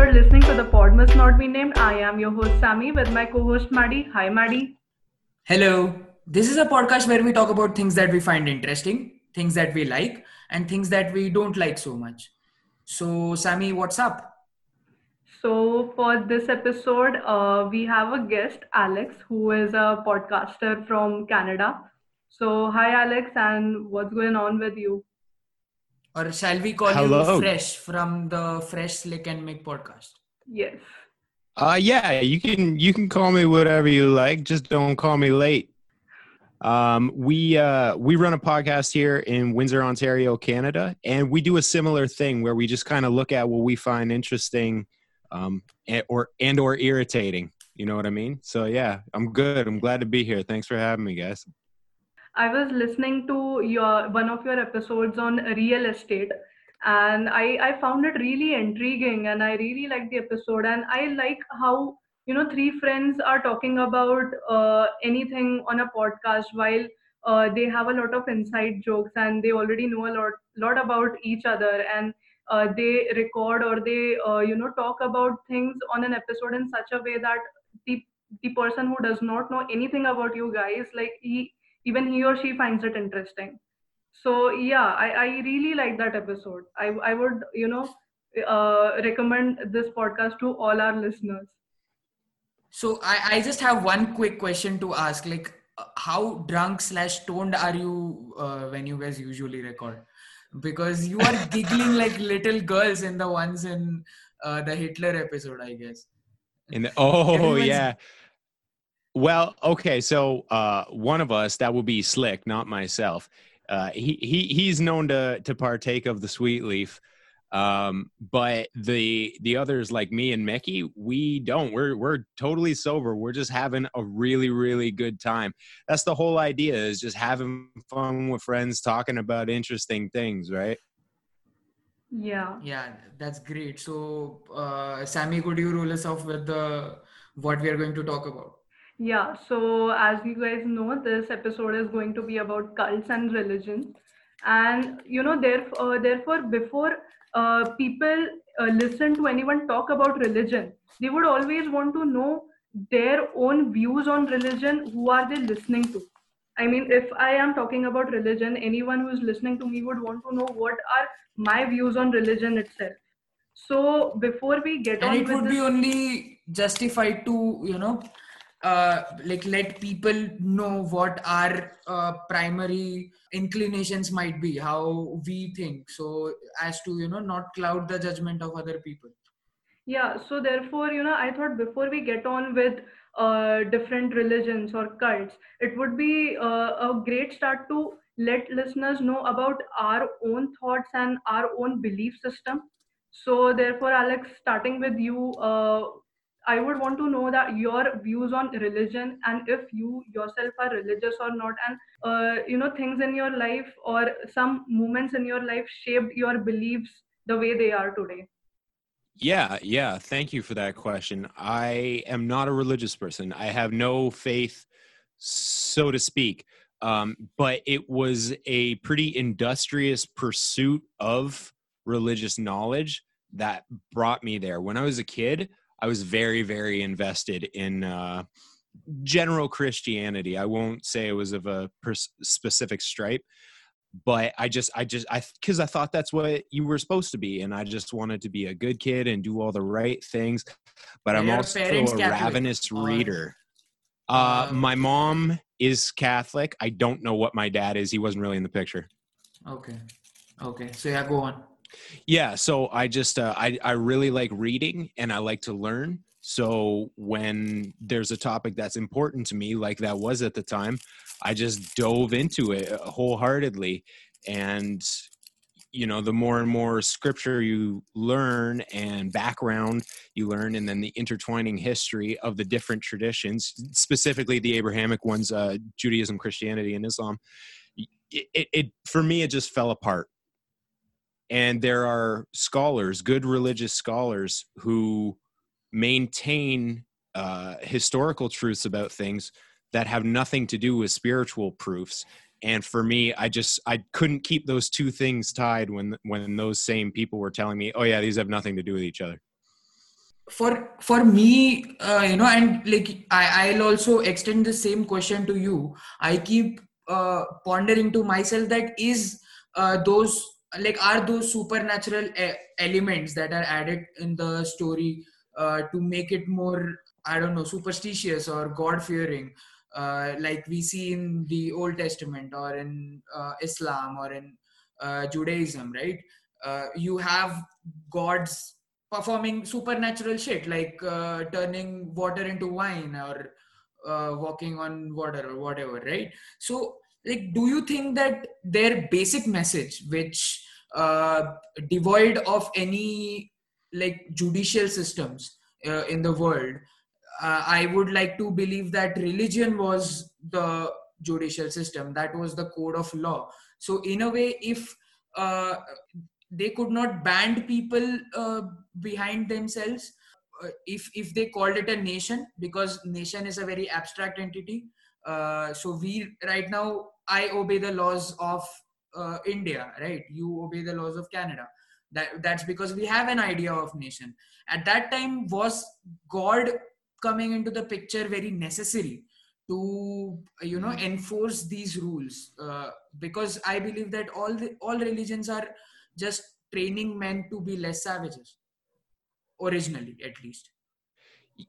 you're listening to the pod must not be named. I am your host Sammy with my co-host Maddie. Hi Maddie. Hello. This is a podcast where we talk about things that we find interesting, things that we like, and things that we don't like so much. So, Sammy, what's up? So, for this episode, uh, we have a guest, Alex, who is a podcaster from Canada. So, hi, Alex, and what's going on with you? Or shall we call Hello. you Fresh from the Fresh Slick and Mick podcast? Yes. Uh yeah, you can you can call me whatever you like, just don't call me late. Um we uh we run a podcast here in Windsor, Ontario, Canada, and we do a similar thing where we just kind of look at what we find interesting um and, or and or irritating, you know what I mean? So yeah, I'm good. I'm glad to be here. Thanks for having me, guys. I was listening to your one of your episodes on real estate and I, I found it really intriguing and I really liked the episode and I like how you know three friends are talking about uh, anything on a podcast while uh, they have a lot of inside jokes and they already know a lot lot about each other and uh, they record or they uh, you know talk about things on an episode in such a way that the the person who does not know anything about you guys like he even he or she finds it interesting so yeah i, I really like that episode i, I would you know uh, recommend this podcast to all our listeners So, I, I just have one quick question to ask. Like, uh, how drunk slash stoned are you uh, when you guys usually record? Because you are giggling like little girls in the ones in uh, the Hitler episode, I guess. in the, oh Everyone's- yeah. Well, okay, so uh, one of us that will be Slick, not myself. Uh, he he he's known to to partake of the sweet leaf, um, but the the others like me and Mickey, we don't. We're we're totally sober. We're just having a really really good time. That's the whole idea is just having fun with friends, talking about interesting things, right? yeah Yeah, that's great. So, uh, Sammy, could you roll us off with the what we are going to talk about? Yeah, so as you guys know, this episode is going to be about cults and religion. And you know, therefore, uh, therefore before uh, people uh, listen to anyone talk about religion, they would always want to know their own views on religion. Who are they listening to? I mean, if I am talking about religion, anyone who is listening to me would want to know what are my views on religion itself. So before we get on and it with would this, be only justified to you know uh, like let people know what our uh, primary inclinations might be how we think so as to you know not cloud the judgment of other people Yeah, so therefore, you know, I thought before we get on with uh, different religions or cults, it would be uh, a great start to let listeners know about our own thoughts and our own belief system. So, therefore, Alex, starting with you, uh, I would want to know that your views on religion and if you yourself are religious or not, and uh, you know, things in your life or some moments in your life shaped your beliefs the way they are today. Yeah, yeah. Thank you for that question. I am not a religious person. I have no faith, so to speak. Um, but it was a pretty industrious pursuit of religious knowledge that brought me there. When I was a kid, I was very, very invested in uh, general Christianity. I won't say it was of a pers- specific stripe, but I just, I just, I, because I thought that's what you were supposed to be, and I just wanted to be a good kid and do all the right things. But I'm also a ravenous reader. Uh, Um, my mom is Catholic. I don't know what my dad is. He wasn't really in the picture. okay okay so yeah go on Yeah, so I just uh, I I really like reading and I like to learn. So when there's a topic that's important to me, like that was at the time, I just dove into it wholeheartedly. And you know, the more and more scripture you learn and background you learn, and then the intertwining history of the different traditions, specifically the Abrahamic ones, uh, Judaism, Christianity, and Islam. It, it, it for me, it just fell apart and there are scholars good religious scholars who maintain uh, historical truths about things that have nothing to do with spiritual proofs. And for me i just i couldn't keep those two things tied when when those same people were telling me oh yeah these have nothing to do with each other. For for me uh, you know and like I, i'll also extend the same question to you. I keep uh, pondering to myself that is uh, those like are those supernatural e- elements that are added in the story uh, to make it more i don't know superstitious or god fearing uh, like we see in the old testament or in uh, islam or in uh, judaism right? Uh, you have gods performing supernatural shit like uh, turning water into wine or walking on water or whatever right? So like do you think that their basic message which uh, devoid of any like judicial systems uh, in the world uh, i would like to believe that religion was the judicial system. That was the code of law. So in a way if uh, they could not band people uh, behind themselves uh, if if they called it a nation because nation is a very abstract entity uh, so we right now i obey the laws of uh, india right? You obey the laws of canada. That that's because we have an idea of nation. At that time was god coming into the picture very necessary to you know enforce these rules? Uh, because i believe that all the all religions are just training men to be less savages. Originally at least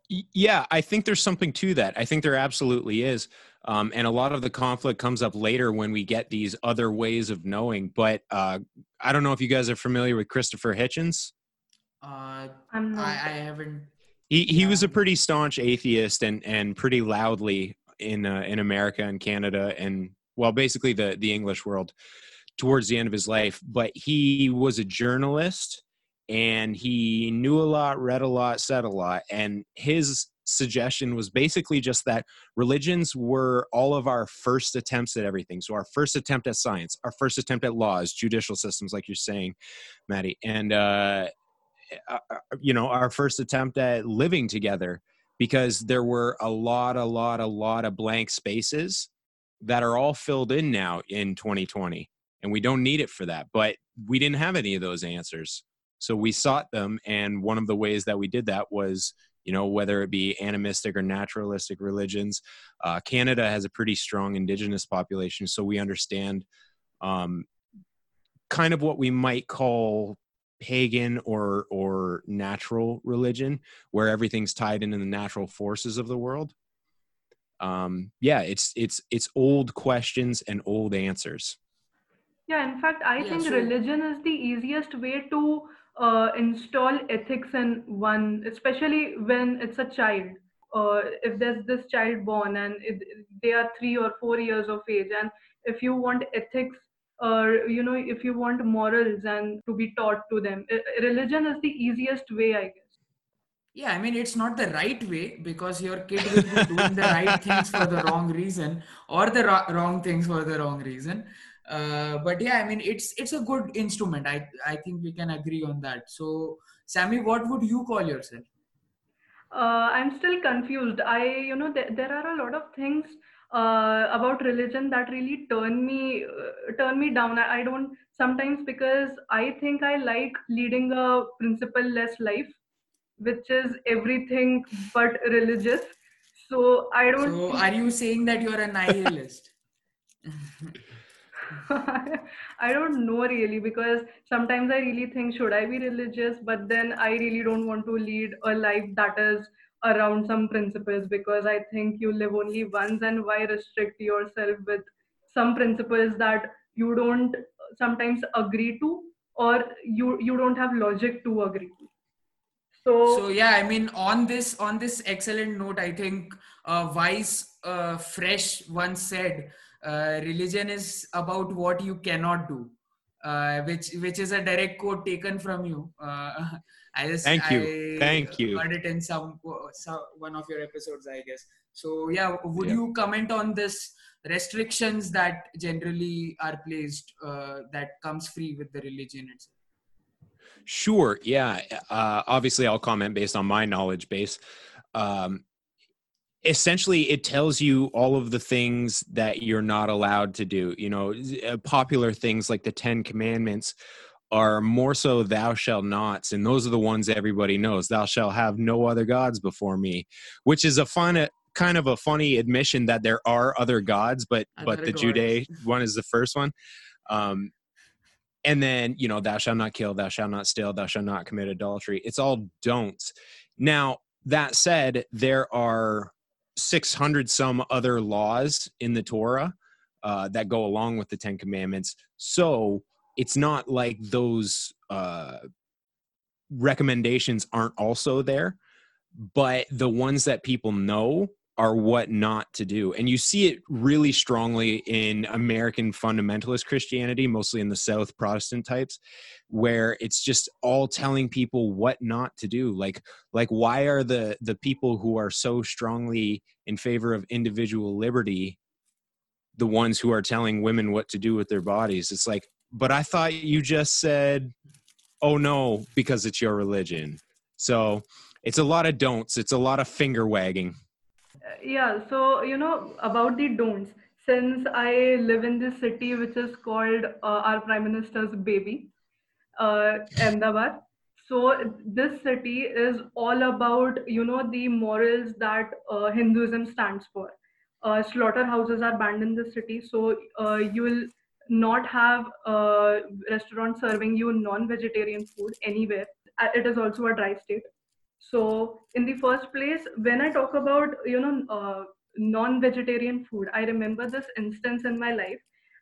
yeah i think there's something to that. I think there absolutely is um, and a lot of the conflict comes up later when we get these other ways of knowing but uh, i don't know if you guys are familiar with christopher hitchens. Uh, I'm not. I, I haven't he, he was a pretty staunch atheist and, and pretty loudly in uh, in America and Canada and well basically the the English world towards the end of his life but he was a journalist and he knew a lot read a lot said a lot and his suggestion was basically just that religions were all of our first attempts at everything. So our first attempt at science our first attempt at laws judicial systems like you're saying maddie and uh you know our first attempt at living together because there were a lot a lot a lot of blank spaces that are all filled in now in 2020 and we don't need it for that. But we didn't have any of those answers so we sought them and one of the ways that we did that was you know whether it be animistic or naturalistic religions uh, canada has a pretty strong indigenous population so we understand um, kind of what we might call pagan or or natural religion where everything's tied into the natural forces of the world. Um yeah it's it's it's old questions and old answers. Yeah, in fact, I Yeah, think so- religion is the easiest way to uh, install ethics in one, especially when it's a child. Uh, if there's this child born and it, they are three or four years of age, and if you want ethics or you know if you want morals and to be taught to them, religion is the easiest way, I guess. yeah i mean it's not the right way because your kid will be doing the right things for the wrong reason or the ro- wrong things for the wrong reason uh, but yeah i mean it's it's a good instrument i i think we can agree on that so sammy what would you call yourself uh, I'm still confused. I, you know, there, there are a lot of things uh, about religion that really turn me uh, turn me down. I, I don't sometimes because I think I like leading a principle-less life, which is everything but religious. So I don't. so are you saying that you're a nihilist I don't know really because sometimes I really think should I be religious, but then I really don't want to lead a life that is around some principles because I think you live only once and why restrict yourself with some principles that you don't sometimes agree to or you you don't have logic to agree to. So, so yeah i mean on this on this excellent note i think uh, wise uh, fresh once said uh, religion is about what you cannot do uh, which which is a direct quote taken from you uh, i just Thank you. I Thank you. heard it in some, some one of your episodes i guess so yeah would Yeah. you comment on this restrictions that generally are placed uh, that comes free with the religion itself Sure. Yeah. Uh, obviously, I'll comment based on my knowledge base. Um, essentially, it tells you all of the things that you're not allowed to do. You know, uh, popular things like the Ten Commandments are more so thou shall nots and those are the ones everybody knows. Thou shall have no other gods before me which is a fun kind of a funny admission that there are other gods but but the jude one is the first one. Um and then you know thou shalt not kill thou shalt not steal thou shalt not commit adultery. It's all don'ts. Now that said there are 600 some other laws in the torah uh, that go along with the ten commandments. So it's not like those uh, recommendations aren't also there but the ones that people know are what not to do. And you see it really strongly in American fundamentalist Christianity, mostly in the South Protestant types, where it's just all telling people what not to do. Like like why are the the people who are so strongly in favor of individual liberty the ones who are telling women what to do with their bodies? It's like, but I thought you just said, "Oh no, because it's your religion." So, it's a lot of don'ts. It's a lot of finger wagging yeah so you know about the don'ts. Since i live in this city which is called uh, our prime minister's baby uh, ahmedabad so this city is all about you know the morals that uh, hinduism stands for. Uh, slaughterhouses are banned in the city so uh, you will not have a uh, restaurant serving you non-vegetarian food anywhere. Uh, it is also a dry state so in the first place, when I talk about you know uh, non-vegetarian food, I remember this instance in my life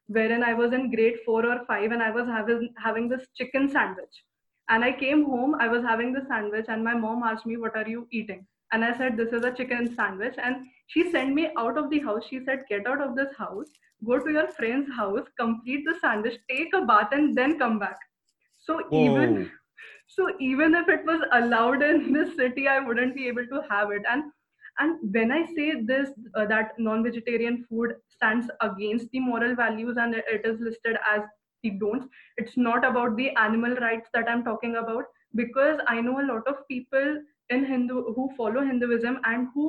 wherein I was in grade four or five and I was having having this chicken sandwich. And I came home, I was having the sandwich, and my mom asked me, What are you eating? And I said, This is a chicken sandwich. And she sent me out of the house. She said, Get out of this house, go to your friend's house, complete the sandwich, take a bath, and then come back. So Whoa. even so even if it was allowed in this city i wouldn't be able to have it. And and when i say this uh, that non-vegetarian food stands against the moral values and it is listed as the don'ts it's not about the animal rights that i'm talking about because i know a lot of people in hindu who follow hinduism and who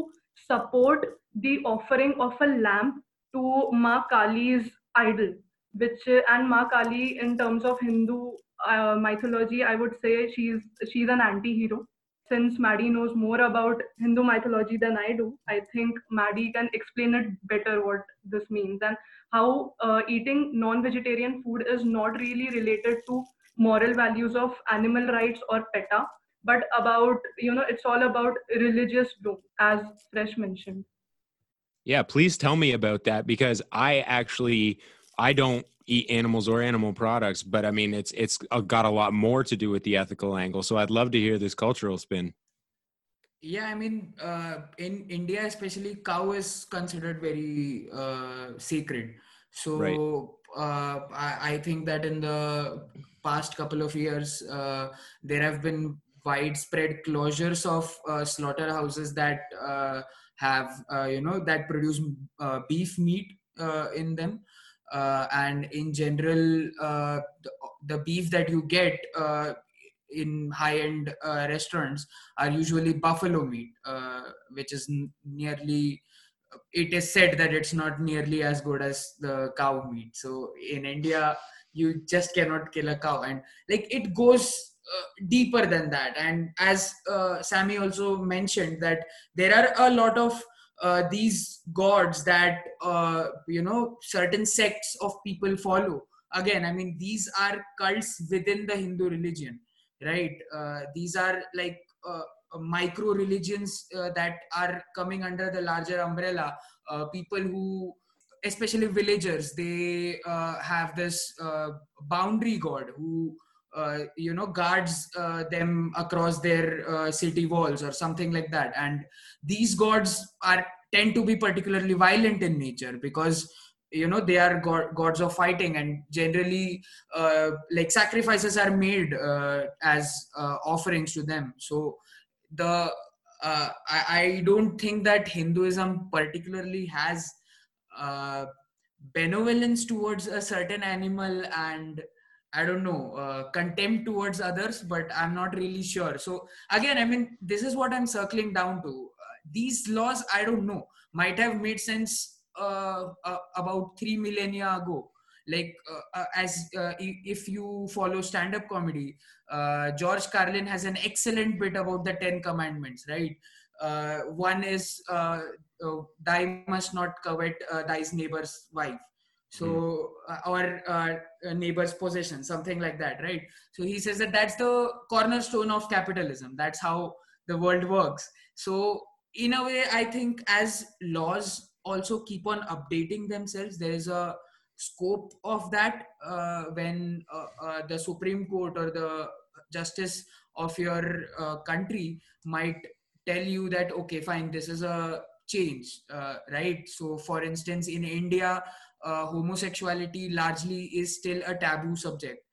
support the offering of a lamp to ma kali's idol which and ma kali in terms of hindu uh, mythology, I would say she's she's an anti-hero. Since Maddie knows more about Hindu mythology than I do, I think Maddie can explain it better what this means and how uh, eating non-vegetarian food is not really related to moral values of animal rights or PETA, but about you know it's all about religious growth, as Fresh mentioned. Yeah, please tell me about that because I actually I don't eat animals or animal products, but I mean, it's it's got a lot more to do with the ethical angle. So I'd love to hear this cultural spin. Yeah, I mean, uh, in India, especially, cow is considered very uh, sacred. So right. uh, I, I, think that in the past couple of years, uh, there have been widespread closures of uh, slaughterhouses that uh, have, you know, that produce beef meat in them uh, and in general uh, the, the, beef that you get uh, in high-end uh, restaurants are usually buffalo meat uh, which is n- nearly it is said that it's not nearly as good as the cow meat. So in india you just cannot kill a cow. And like it goes uh, deeper than that. And as sammy also mentioned that there are a lot of uh, these gods that uh, you know certain sects of people follow. Again i mean these are cults within the hindu religion right? Uh, these are like uh, uh, micro religions that are coming under the larger umbrella. People who especially villagers they have this boundary god who uh, you know guards uh, them across their uh, city walls or something like that. And these gods are tend to be particularly violent in nature because you know they are god, gods of fighting and generally uh, like sacrifices are made uh, as offerings to them. So the I, I, don't think that hinduism particularly has benevolence towards a certain animal and I don't know, uh, contempt towards others, but I'm not really sure. So again, I mean, this is what I'm circling down to. Uh, these laws, I don't know, might have made sense uh, uh about three millennia ago. like uh, uh, as if you follow stand up comedy george carlin has an excellent bit about the 10 commandments right one is uh, thy must not covet thy neighbor's wife so mm. or neighbor's possession something like that right? So he says that that's the cornerstone of capitalism. That's how the world works. So in a way i think as laws also keep on updating themselves there is a scope of that uh, when uh, uh, the supreme court or the justice of your uh, country might tell you that okay fine this is a change uh, right? So for instance in india uh, homosexuality largely is still a taboo subject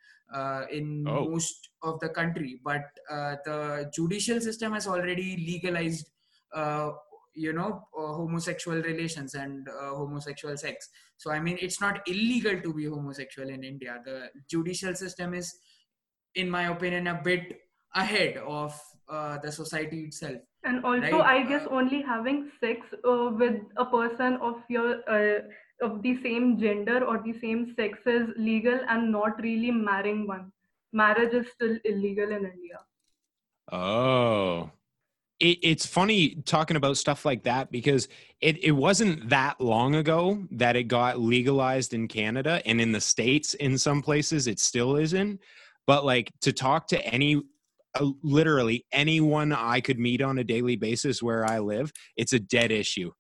in oh. most of the country but the judicial system has already legalized you know uh, homosexual relations and uh, homosexual sex so i mean it's not illegal to be homosexual in india the judicial system is in my opinion a bit ahead of uh, the society itself and also right? i guess uh, only having sex uh, with a person of your uh, of the same gender or the same sex is legal and not really marrying one marriage is still illegal in india oh it, it's funny talking about stuff like that because it, it wasn't that long ago that it got legalized in Canada and in the States in some places it still isn't. But like to talk to any uh, literally anyone I could meet on a daily basis where I live, it's a dead issue.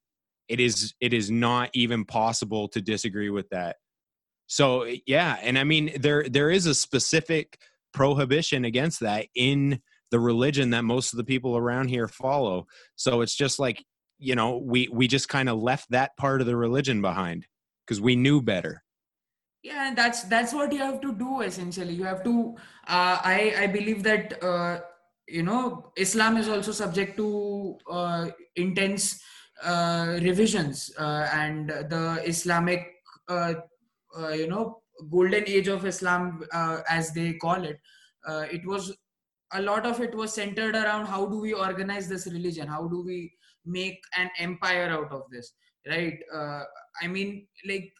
It is it is not even possible to disagree with that. So yeah, and I mean there there is a specific prohibition against that in the religion that most of the people around here follow. So it's just like, you know, we we just kind of left that part of the religion behind because we knew better. Yeah, and that's that's what you have to do essentially. You have to. Uh, I I believe that uh, you know Islam is also subject to uh, intense revisions uh, and the Islamic uh, uh, you know golden age of Islam uh, as they call it. Uh, it was a lot of it was centered around how do we organize this religion how do we make an empire out of this right uh, i mean like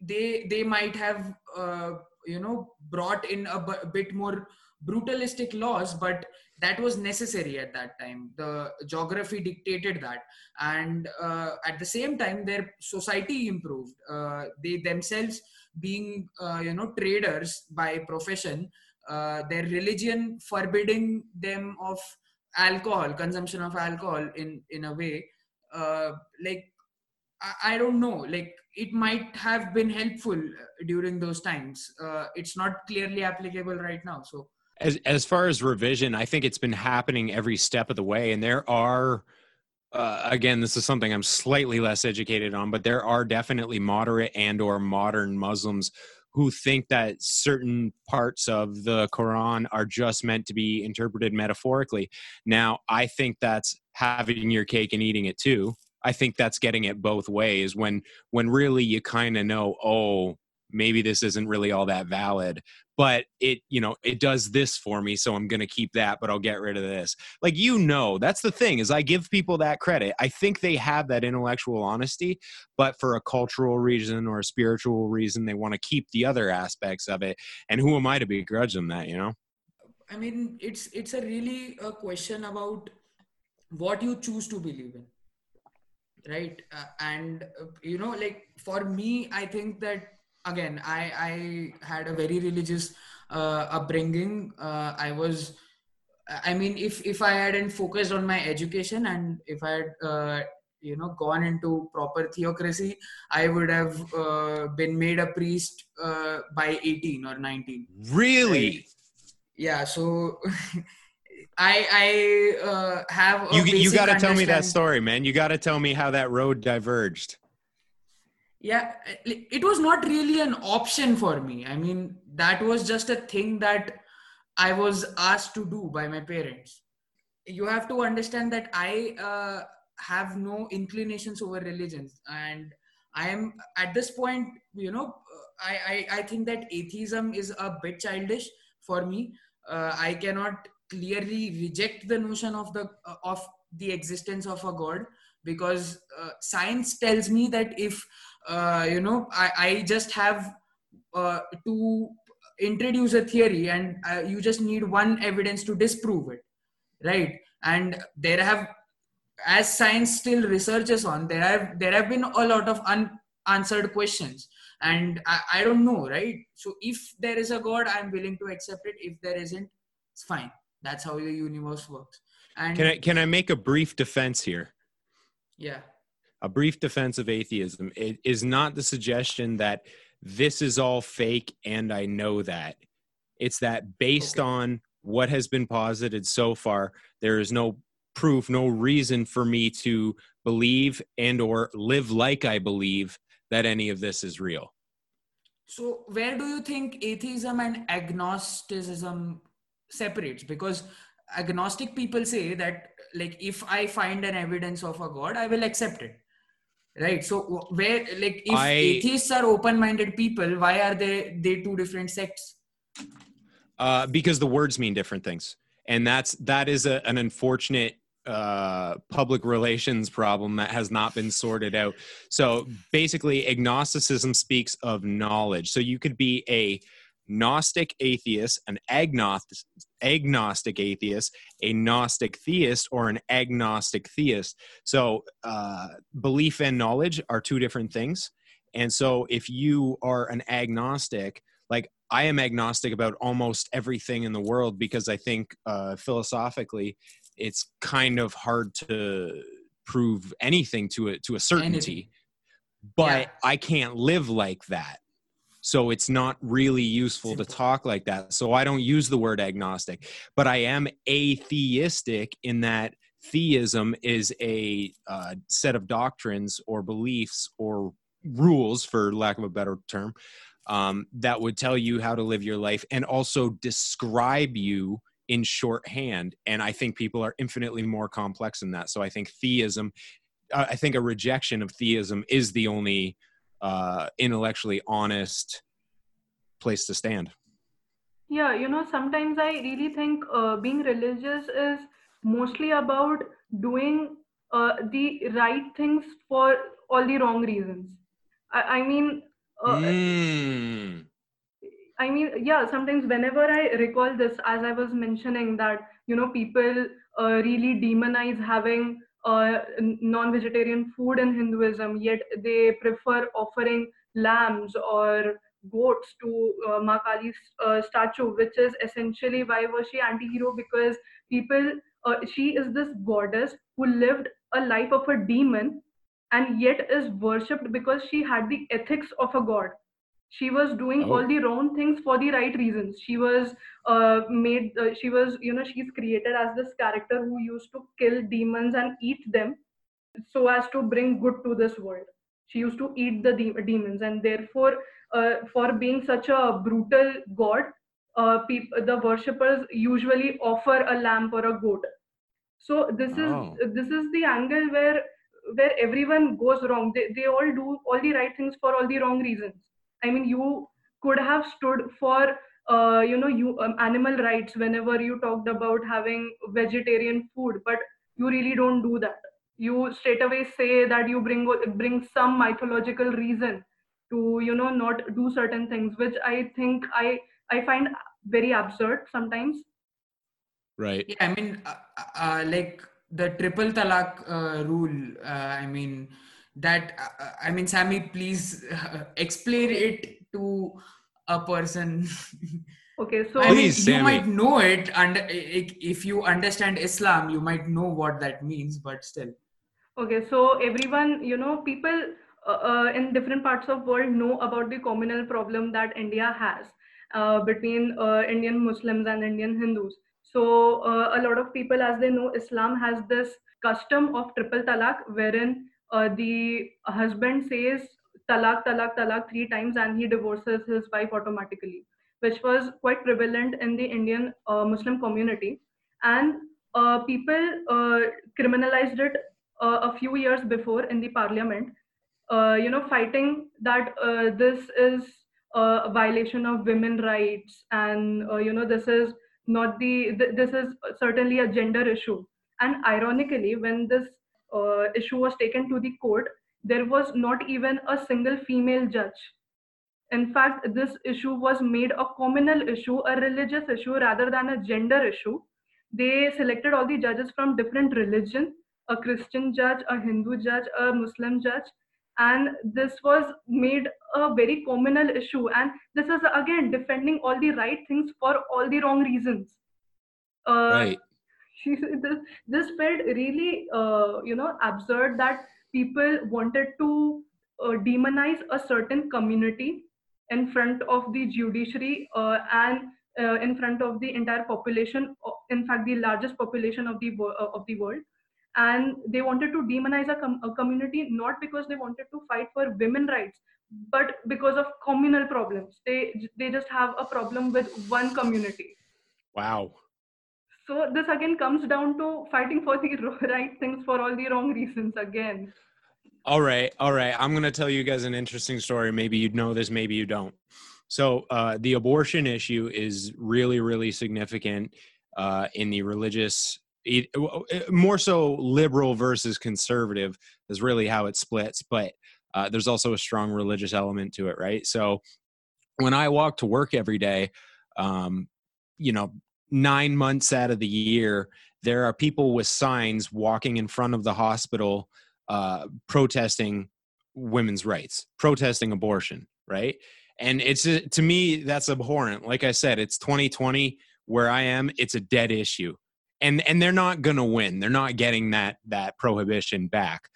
they they might have uh, you know brought in a b- bit more brutalistic laws but that was necessary at that time. The geography dictated that. And uh, at the same time their society improved. Uh, they themselves being uh, you know traders by profession uh, their religion forbidding them of alcohol consumption of alcohol in in a way uh, like I, I, don't know. Like it might have been helpful during those times. Uh, it's not clearly applicable right now. So as as far as revision i think it's been happening every step of the way and there are uh, again this is something i'm slightly less educated on but there are definitely moderate and or modern muslims who think that certain parts of the Quran are just meant to be interpreted metaphorically. Now, I think that's having your cake and eating it too. I think that's getting it both ways when when really you kind of know, oh, maybe this isn't really all that valid but it you know it does this for me so i'm going to keep that but i'll get rid of this. Like you know that's the thing is i give people that credit. I think they have that intellectual honesty but for a cultural reason or a spiritual reason they want to keep the other aspects of it and who am i to begrudge them that you know? I mean it's it's a really a question about what you choose to believe in right? Uh, and uh, you know like for me i think that again i i had a very religious uh, upbringing uh, i was i mean if if i hadn't focused on my education and if i had uh, you know gone into proper theocracy i would have uh, been made a priest uh, by 18 or 19 really right? yeah so I I uh, have you you got to tell me that story, man. You got to tell me how that road diverged yeah it was not really an option for me. I mean that was just a thing that i was asked to do by my parents. You have to understand that i uh, have no inclinations over religions. And i am at this point you know i i, I think that atheism is a bit childish for me. Uh, i cannot clearly reject the notion of the of the existence of a god because uh, science tells me that if uh, you know I, I just have uh, to introduce a theory and uh, you just need one evidence to disprove it right? And there have as science still researches on there have there have been a lot of unanswered questions. And I, I don't know right? So if there is a god i'm willing to accept it. If there isn't it's fine. That's how the universe works. And Can I can I make a brief defense here? yeah A brief defense of atheism. It is not the suggestion that this is all fake and I know that. It's that based Okay. on what has been posited so far, there is no proof, no reason for me to believe and or live like I believe that any of this is real. So where do you think atheism and agnosticism separates? Because agnostic people say that like if I find an evidence of a god, I will accept it. Right. So where like if I- atheists are open-minded people, why are they they two different sects? uh, because the words mean different things, and that's that is a, an unfortunate uh, public relations problem that has not been sorted out. So basically, agnosticism speaks of knowledge. So you could be a Gnostic atheist, an agnostic, agnostic atheist, a Gnostic theist, or an agnostic theist. So uh, belief and knowledge are two different things. And so if you are an agnostic, like I am agnostic about almost everything in the world because I think uh, philosophically it's kind of hard to prove anything to a to a certainty. But Yeah. I can't live like that. So it's not really useful to talk like that. So I don't use the word agnostic, but I am atheistic in that theism is a uh, set of doctrines or beliefs or rules, for lack of a better term, um, that would tell you how to live your life and also describe you in shorthand. And I think people are infinitely more complex than that. So I think theism, uh, I think a rejection of theism is the only uh, intellectually honest place to stand. Yeah, you know, sometimes I really think uh, being religious is mostly about doing uh, the right things for all the wrong reasons. I, I mean, uh, Mm. I mean, yeah, sometimes whenever I recall this, as I was mentioning, that, you know, people uh, really demonize having uh, non vegetarian food in Hinduism, yet they prefer offering lambs or goats to uh, Ma Kali's uh, statue, which is essentially why was she anti hero? Because people, uh, she is this goddess who lived a life of a demon and yet is worshipped because she had the ethics of a god she was doing Oh. all the wrong things for the right reasons. She was uh, made uh, she was you know she's created as this character who used to kill demons and eat them so as to bring good to this world. She used to eat the de- demons and therefore uh, for being such a brutal god uh, peop- the worshippers usually offer a lamb or a goat. So this is Oh. this is the angle where where everyone goes wrong. They, they all do all the right things for all the wrong reasons i mean you could have stood for uh, you know you um, animal rights whenever you talked about having vegetarian food but you really don't do that you straight away say that you bring bring some mythological reason to you know not do certain things which i think i i find very absurd sometimes Right. Yeah, I mean, uh, uh, like the triple talaq uh, rule. Uh, I mean, that. Uh, I mean, Sammy, please uh, explain it to a person. okay so I mean, you might know it, and if you understand Islam, you might know what that means. But still, Okay, so everyone, you know, people uh, uh, in different parts of world know about the communal problem that India has uh, between uh, Indian Muslims and Indian Hindus. So uh, a lot of people, as they know, Islam has this custom of triple talaq, wherein uh, the husband says talaq, talaq, talaq three times, and he divorces his wife automatically, which was quite prevalent in the Indian uh, Muslim community, and uh, people uh, criminalized it uh, a few years before in the parliament. You know fighting that this is a violation of women rights and you know this is not the th- this is certainly a gender issue. And ironically when this uh, issue was taken to the court there was not even a single female judge In fact, this issue was made a communal issue, a religious issue rather than a gender issue. They selected all the judges from different religions, a Christian judge, a Hindu judge, a Muslim judge, and this was made a very communal issue. And this is again defending all the right things for all the wrong reasons. Uh, right. This, this felt really, uh, you know, absurd that people wanted to uh, demonize a certain community in front of the judiciary uh, and uh, in front of the entire population in fact the largest population of the uh, of the world. And they wanted to demonize a, com- a community not because they wanted to fight for women rights but because of communal problems. They they just have a problem with one community. Wow so this again comes down to fighting for the right things for all the wrong reasons again all right, all right. I'm going to tell you guys an interesting story. Maybe you know this, maybe you don't. So, uh, the abortion issue is really, really significant uh, in the religious, more so liberal versus conservative is really how it splits. But uh, there's also a strong religious element to it, right? So, when I walk to work every day, um, you know, nine months out of the year, there are people with signs walking in front of the hospital uh, protesting women's rights, protesting abortion, right? And it's uh, to me that's abhorrent. Like I said, it's 2020 where I am. It's a dead issue, and and they're not to win. They're not getting that that prohibition back.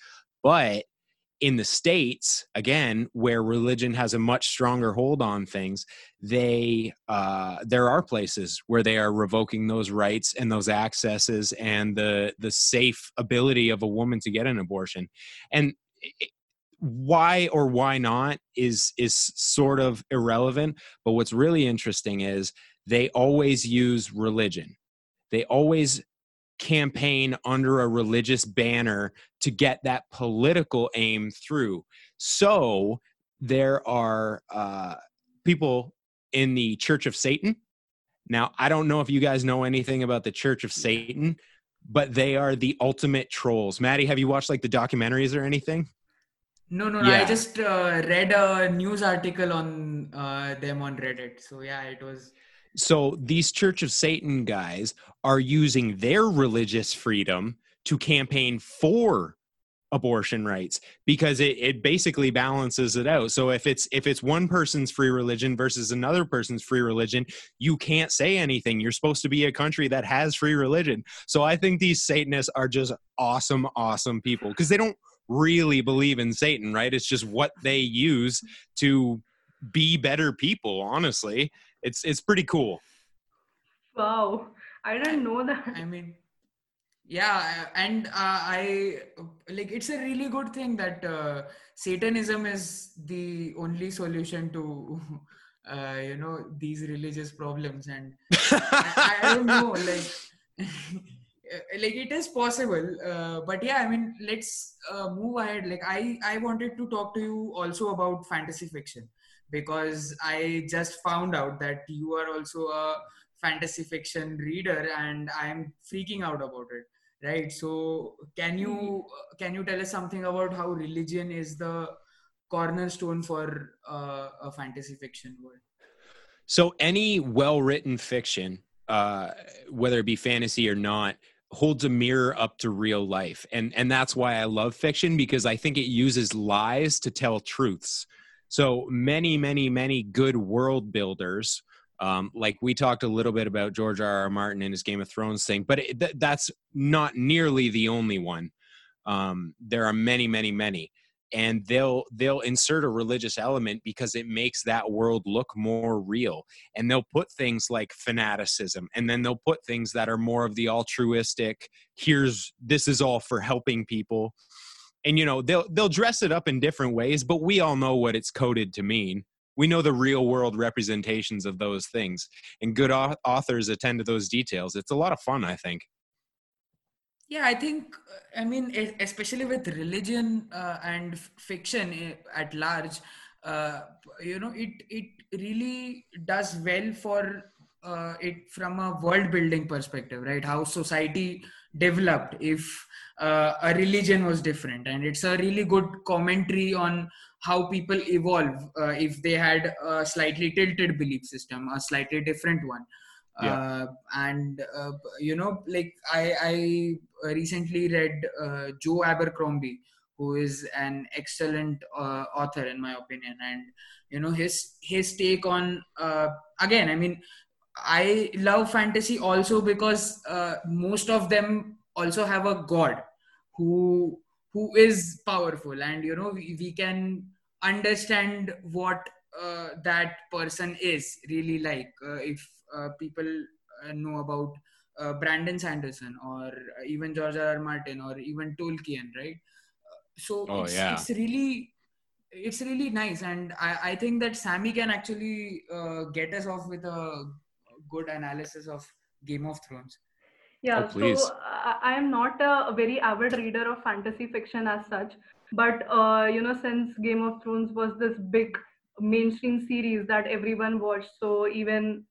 But in the states again where religion has a much stronger hold on things they uh, there are places where they are revoking those rights and those accesses and the the safe ability of a woman to get an abortion. And why or why not is is sort of irrelevant but what's really interesting is they always use religion. They always campaign under a religious banner to get that political aim through. So there are uh, people in the Church of Satan. Now, I don't know if you guys know anything about the Church of Satan, but they are the ultimate trolls. Maddie, have you watched like the documentaries or anything? No, no, no. Yeah. I just uh, read a news article on uh, them on Reddit. So yeah, it was so these Church of Satan guys are using their religious freedom to campaign for abortion rights because it, it basically balances it out. So if it's if it's one person's free religion versus another person's free religion you can't say anything. You're supposed to be a country that has free religion. So i think these satanists are just awesome awesome people because they don't really believe in satan right? It's just what they use to be better people honestly it's it's pretty cool. Wow. I didn't know that. I mean yeah and uh, i like it's a really good thing that uh, satanism is the only solution to uh, you know these religious problems. And I, I, don't know like like it is possible uh, but yeah i mean let's uh, move ahead. Like i i wanted to talk to you also about fantasy fiction because I just found out that you are also a fantasy fiction reader and I'm freaking out about it. Right. So can you mm-hmm. can you tell us something about how religion is the cornerstone for uh, a fantasy fiction world? So any well-written fiction, uh, whether it be fantasy or not, holds a mirror up to real life and and that's why i love fiction because i think it uses lies to tell truths so many, many, many good world builders. Um, like we talked a little bit about George R. R. Martin and his Game of Thrones thing, but it, th- that's not nearly the only one. Um, there are many, many, many, and they'll they'll insert a religious element because it makes that world look more real. And they'll put things like fanaticism, and then they'll put things that are more of the altruistic. Here's this is all for helping people and you know they'll they'll dress it up in different ways but we all know what it's coded to mean. We know the real world representations of those things and good authors attend to those details. It's a lot of fun i think. Yeah i think i mean especially with religion uh, and fiction eh, at large uh, you know it it really does well for uh, it from a world building perspective right? How society developed if uh, a religion was different. And it's a really good commentary on how people evolve uh, if they had a slightly tilted belief system a slightly different one. Yeah. uh, and uh, you know like i i recently read uh, joe abercrombie who is an excellent uh, author in my opinion. And you know his his take on uh, again i mean i love fantasy also because uh, most of them also have a god who who is powerful and you know we, we can understand what uh, that person is really like uh, if uh, people uh, know about uh, brandon sanderson or even george r. R. martin or even tolkien right Uh, so Oh, it's, yeah. it's really it's really nice and i, I think that sammy can actually uh, get us off with a good analysis of game of thrones Yeah, Oh, please. so I, I am not a, a very avid reader of fantasy fiction as such, but uh, you know, since Game of Thrones was this big mainstream series that everyone watched, so even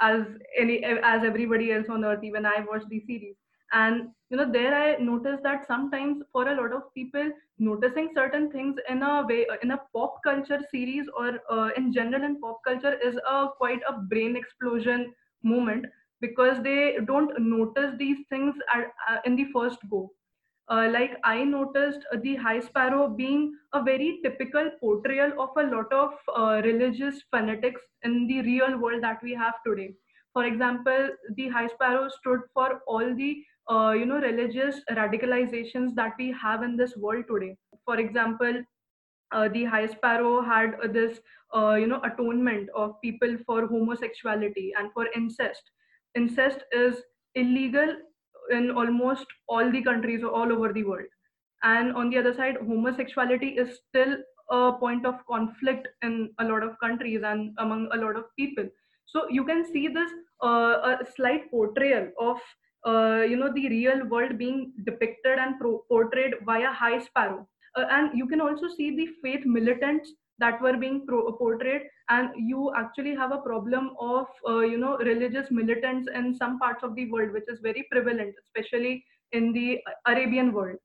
as any as everybody else on earth, even I watched the series, and you know, there I noticed that sometimes for a lot of people, noticing certain things in a way in a pop culture series or uh, in general in pop culture is a quite a brain explosion moment because they don't notice these things at, uh, in the first go. Uh, like I noticed the High Sparrow being a very typical portrayal of a lot of uh, religious fanatics in the real world that we have today. For example, the High Sparrow stood for all the uh, you know religious radicalizations that we have in this world today. For example, uh, the high sparrow had uh, this uh, you know atonement of people for homosexuality and for incest. Incest is illegal in almost all the countries all over the world. And on the other side homosexuality is still a point of conflict in a lot of countries and among a lot of people. So you can see this uh, a slight portrayal of uh, you know the real world being depicted and pro- portrayed via high sparrow uh, and you can also see the faith militants that were being pro- portrayed. And you actually have a problem of uh, you know religious militants in some parts of the world which is very prevalent especially in the arabian world.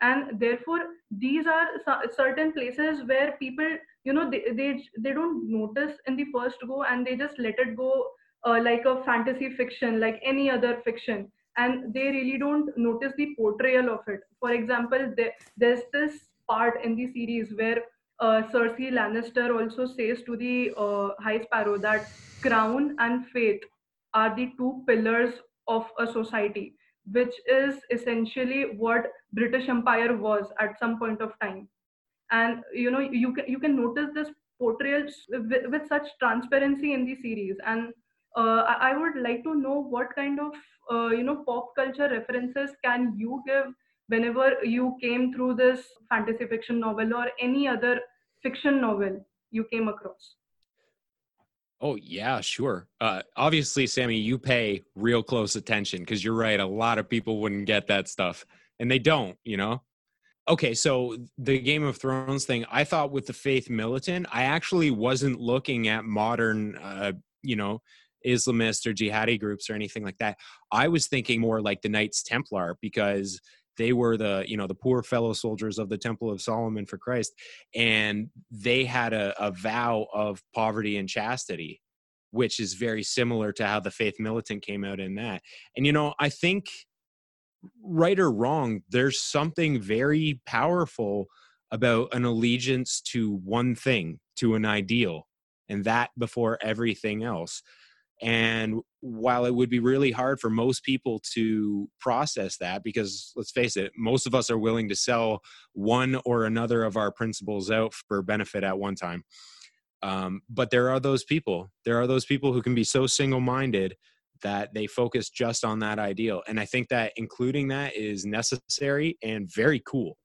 And therefore these are cer- certain places where people you know they, they they don't notice in the first go and they just let it go uh, like a fantasy fiction like any other fiction and they really don't notice the portrayal of it. For example there, there's this part in the series where uh, cersei lannister also says to the uh, high sparrow that crown and faith are the two pillars of a society which is essentially what british empire was at some point of time. And you know you can you can notice this portrayal with, with such transparency in the series. And uh, I, would like to know what kind of uh, you know pop culture references can you give whenever you came through this fantasy fiction novel or any other fiction novel you came across Oh yeah, sure. Uh, obviously, Sammy, you pay real close attention because you're right. A lot of people wouldn't get that stuff, and they don't. You know. Okay, so the Game of Thrones thing, I thought with the Faith Militant, I actually wasn't looking at modern, uh, you know, Islamist or jihadi groups or anything like that. I was thinking more like the Knights Templar because they were the you know the poor fellow soldiers of the temple of solomon for christ and they had a, a vow of poverty and chastity which is very similar to how the faith militant came out in that and you know i think right or wrong there's something very powerful about an allegiance to one thing to an ideal and that before everything else and while it would be really hard for most people to process that, because let's face it, most of us are willing to sell one or another of our principles out for benefit at one time. Um, but there are those people. There are those people who can be so single minded that they focus just on that ideal. And I think that including that is necessary and very cool.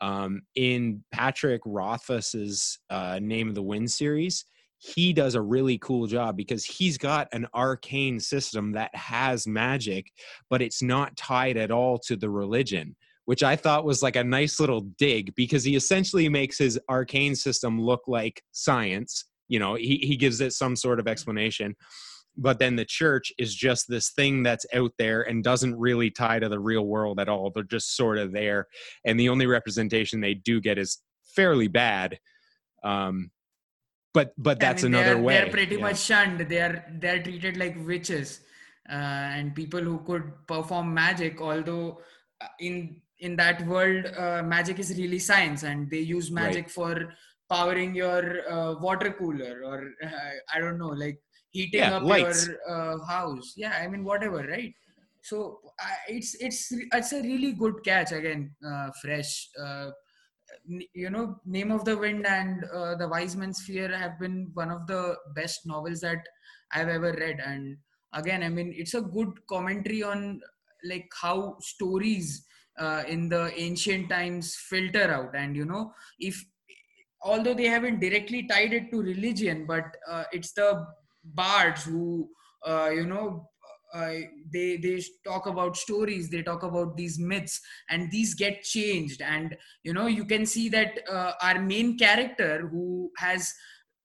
Um, in Patrick Rothfuss's uh, Name of the Wind series, he does a really cool job because he's got an arcane system that has magic, but it's not tied at all to the religion, which I thought was like a nice little dig because he essentially makes his arcane system look like science. You know, he, he gives it some sort of explanation. But then the church is just this thing that's out there and doesn't really tie to the real world at all. They're just sort of there. And the only representation they do get is fairly bad. Um, but but that's I mean, another they're, way. They're pretty yeah. much shunned. They're they're treated like witches uh, and people who could perform magic. Although uh, in in that world, uh, magic is really science, and they use magic Right. for powering your uh, water cooler or uh, I don't know, like heating Yeah, up lights. your uh, house. Yeah, I mean whatever, right? So it's it's it's a really good catch again, uh, fresh. You know name of the wind and uh, the wise man's fear have been one of the best novels that i've ever read. And again i mean it's a good commentary on like how stories uh, in the ancient times filter out. And you know if although they haven't directly tied it to religion but uh, it's the bards who uh, you know they they talk about stories they talk about these myths and these get changed. And you know you can see that uh, our main character who has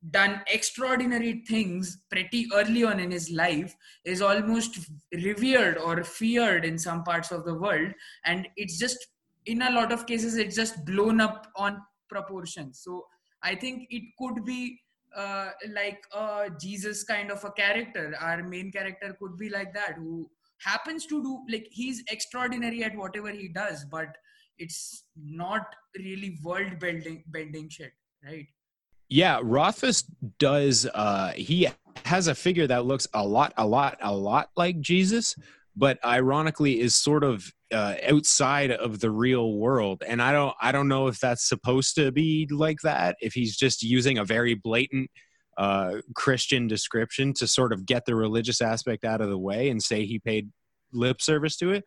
done extraordinary things pretty early on in his life is almost revered or feared in some parts of the world. And it's just in a lot of cases it's just blown up on proportions. So i think it could be uh, like a jesus kind of a character our main character could be like that who happens to do like he's extraordinary at whatever he does but it's not really world building bending shit right Yeah, Rothfuss does. Uh, he has a figure that looks a lot, a lot, a lot like Jesus, but ironically is sort of uh, outside of the real world. And I don't, I don't know if that's supposed to be like that. If he's just using a very blatant uh, Christian description to sort of get the religious aspect out of the way and say he paid lip service to it,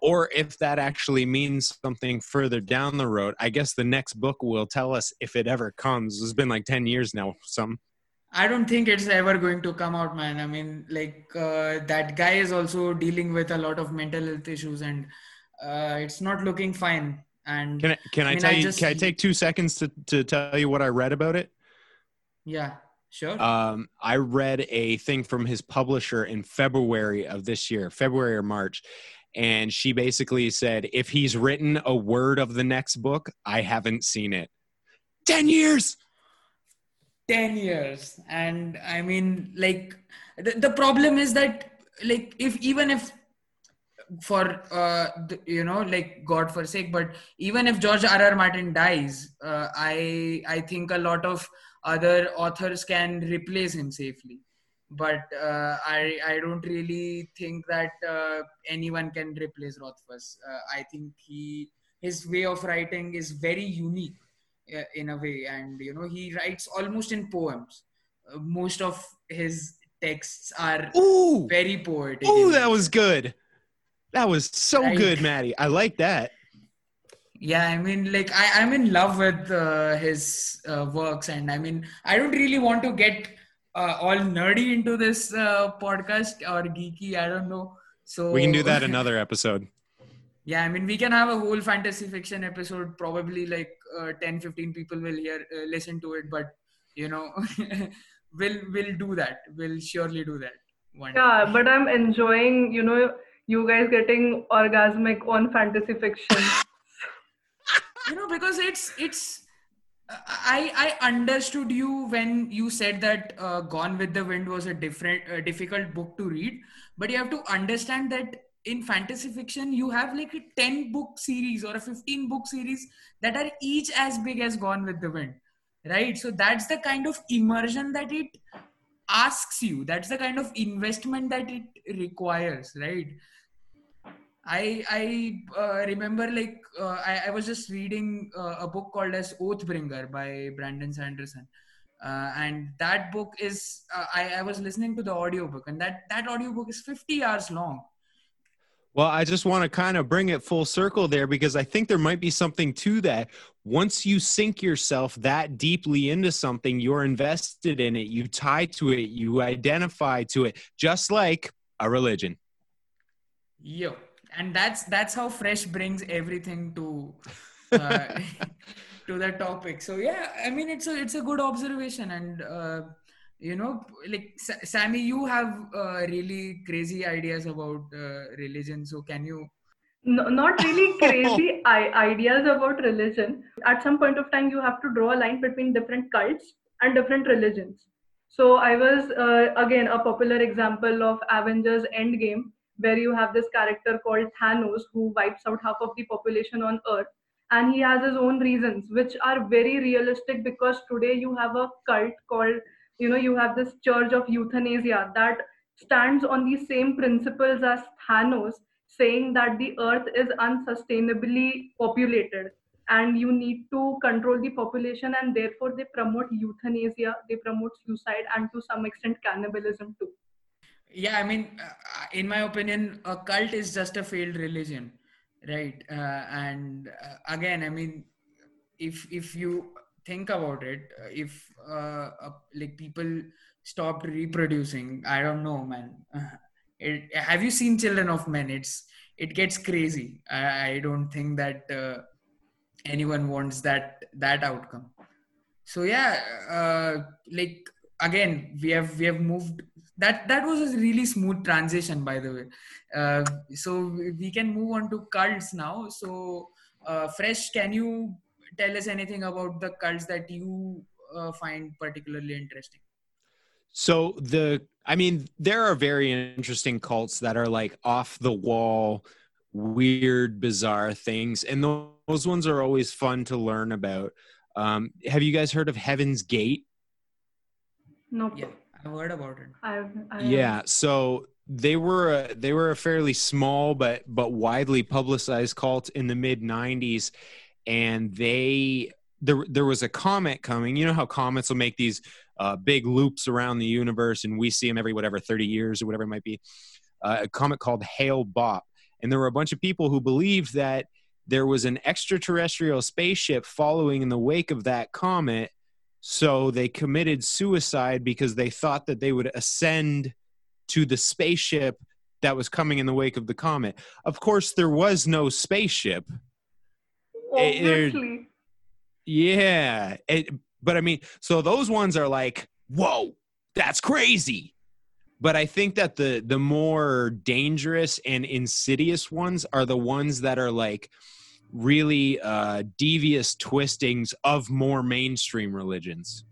or if that actually means something further down the road. I guess the next book will tell us if it ever comes. It's been like 10 years now, some. I don't think it's ever going to come out, man. I mean, like uh, that guy is also dealing with a lot of mental health issues, and uh, it's not looking fine. And Can I, can I, mean, tell I you, just- can I take two seconds to, to tell you what I read about it? yeah, sure. Um, I read a thing from his publisher in February of this year, February or March. And she basically said, if he's written a word of the next book, I haven't seen it. 10 years. 10 years. And i mean like the, the problem is that like if even if for uh the, you know like god forsake but even if george r r martin dies uh, i i think a lot of other authors can replace him safely. But uh, i i don't really think that uh, anyone can replace rothfuss. Uh, i think he his way of writing is very unique in a way and you know he writes almost in poems uh, most of his texts are Ooh. very poetic Ooh, in that was good. That was so Right. good, Maddy. I like that. yeah i mean like I, i'm in love with uh, his uh, works and i mean i don't really want to get uh, all nerdy into this uh, podcast or geeky i don't know so We can do that another episode. Yeah i mean we can have a whole fantasy fiction episode probably like uh, 10 15 people will hear uh, listen to it but you know we'll we'll do that we'll surely do that one day. Yeah, but I'm enjoying, you know, you guys getting orgasmic on fantasy fiction. you know because it's it's i i understood you when you said that uh, gone with the wind was a different uh, difficult book to read but you have to understand that in fantasy fiction you have like a 10 book series or a 15 book series that are each as big as gone with the wind right? So that's the kind of immersion that it asks you. That's the kind of investment that it requires right? I I uh, remember like uh, I, I was just reading uh, a book called as Oathbringer by Brandon Sanderson, uh, and that book is uh, I, I was listening to the audiobook and that that audiobook is 50 hours long. Well, I just want to kind of bring it full circle there because I think there might be something to that. Once you sink yourself that deeply into something, you're invested in it, you tie to it, you identify to it, just like a religion. Yo, and that's that's how fresh brings everything to uh, to the topic. So yeah, I mean it's a it's a good observation and. Uh, you know like Sa- sammy you have uh, really crazy ideas about uh, religion so can you no, not really crazy I- ideas about religion. At some point of time, you have to draw a line between different cults and different religions. So I was uh, again a popular example of Avengers Endgame, where you have this character called Thanos who wipes out half of the population on Earth, and he has his own reasons, which are very realistic because today you have a cult called, you know, you have this Church of Euthanasia that stands on the same principles as Thanos saying that the earth is unsustainably populated and you need to control the population and therefore they promote euthanasia they promote suicide and to some extent cannibalism too. Yeah i mean uh, in my opinion a cult is just a failed religion right? Uh, and uh, again i mean if if you think about it uh, if uh, like people stopped reproducing i don't know man. It, have you seen children of men? It's it gets crazy. I, I don't think that uh, anyone wants that that outcome. So yeah uh, like again we have we have moved. That that was a really smooth transition by the way. Uh, so we can move on to cults now. So uh, fresh can you tell us anything about the cults that you uh, find particularly interesting so the I mean, there are very interesting cults that are like off the wall, weird, bizarre things, and those ones are always fun to learn about. Um, have you guys heard of Heaven's Gate? No. Yeah, I've heard about it. I've, I yeah, so they were a, they were a fairly small but but widely publicized cult in the mid '90s, and they there there was a comet coming. You know how comets will make these uh, big loops around the universe, and we see them every whatever 30 years or whatever it might be. Uh, a comet called Hale Bopp, and there were a bunch of people who believed that there was an extraterrestrial spaceship following in the wake of that comet. So they committed suicide because they thought that they would ascend to the spaceship that was coming in the wake of the comet. Of course, there was no spaceship. Obviously. Yeah, it, but I mean, so those ones are like, whoa, that's crazy. But I think that the the more dangerous and insidious ones are the ones that are like really uh, devious twistings of more mainstream religions.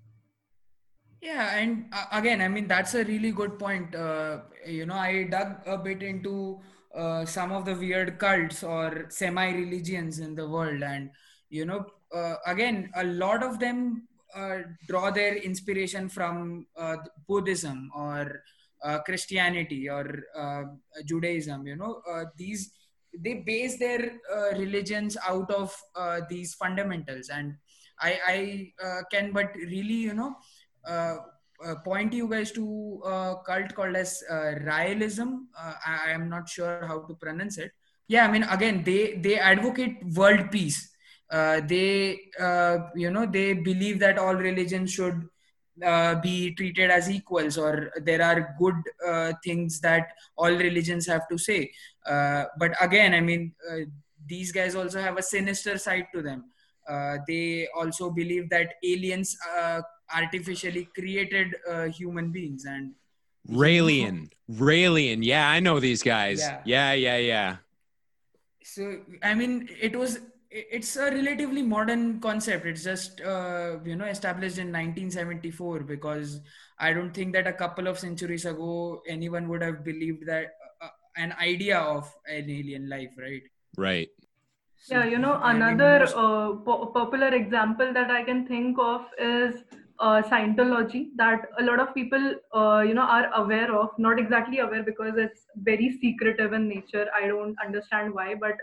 Yeah, and uh, again, I mean that's a really good point. Uh, you know, I dug a bit into uh, some of the weird cults or semi-religions in the world, and you know, uh, again, a lot of them uh, draw their inspiration from uh, Buddhism or uh, Christianity or Judaism. You know, these they base their religions out of these fundamentals, and I, I can but really you know. Uh, point you guys to a cult called as uh. Uh, I, am not sure how to pronounce it. Yeah, I mean, again, they they advocate world peace uh, they uh, you know they believe that all religions should be treated as equals or there are good things that all religions have to say but again i mean these guys also have a sinister side to them they also believe that aliens uh artificially created human beings and Raelian, Raelian, yeah, I know these guys. Yeah, yeah, yeah, yeah. So I mean, it was it's a relatively modern concept. It's just uh, you know established in 1974 because i don't think that a couple of centuries ago anyone would have believed that uh, an idea of an alien life right? Right so, yeah you know another uh, po- popular example that i can think of is uh, Scientology that a lot of people, uh, you know, are aware of. Not exactly aware because it's very secretive in nature. I don't understand why, but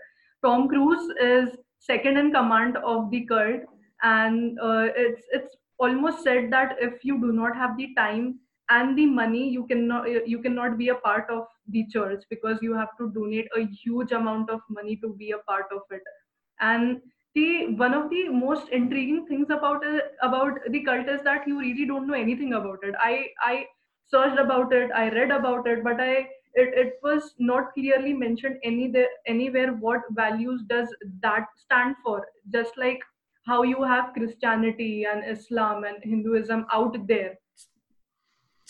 Tom Cruise is second in command of the cult and uh, it's it's almost said that if you do not have the time and the money you cannot uh, you cannot be a part of the church because you have to donate a huge amount of money to be a part of it. And the one of the most intriguing things about it, about the cult is that you really don't know anything about it. I i searched about it i read about it but i it, it was not clearly mentioned any there, anywhere what values does that stand for. Just like how you have christianity and islam and hinduism out there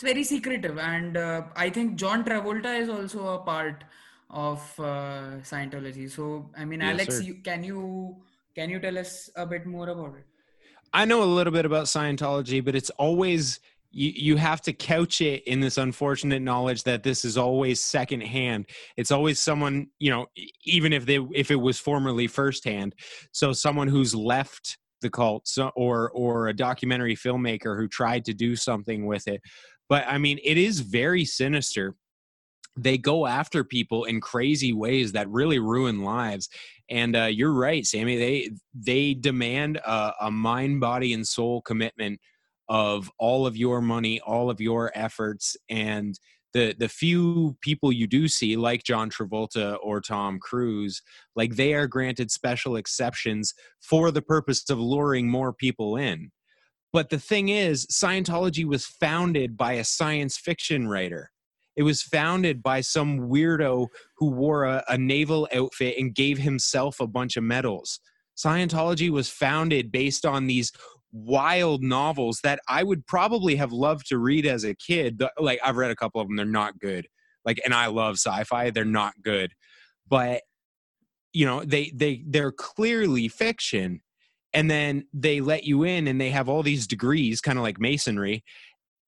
it's very secretive and uh, i think john travolta is also a part of uh, Scientology. So, I mean, Yes, Alex, you, can you can you tell us a bit more about it? I know a little bit about Scientology, but it's always you, you have to couch it in this unfortunate knowledge that this is always secondhand. It's always someone, you know, even if they if it was formerly firsthand. So someone who's left the cult so, or or a documentary filmmaker who tried to do something with it. But I mean, it is very sinister. They go after people in crazy ways that really ruin lives. And uh, you're right, Sammy. They they demand a, a mind, body, and soul commitment of all of your money, all of your efforts, and the the few people you do see, like John Travolta or Tom Cruise, like they are granted special exceptions for the purpose of luring more people in. But the thing is, Scientology was founded by a science fiction writer. It was founded by some weirdo who wore a, a naval outfit and gave himself a bunch of medals. Scientology was founded based on these wild novels that I would probably have loved to read as a kid. Like I've read a couple of them, they're not good. Like, and I love sci-fi, they're not good. But you know, they they they're clearly fiction. And then they let you in and they have all these degrees, kind of like masonry,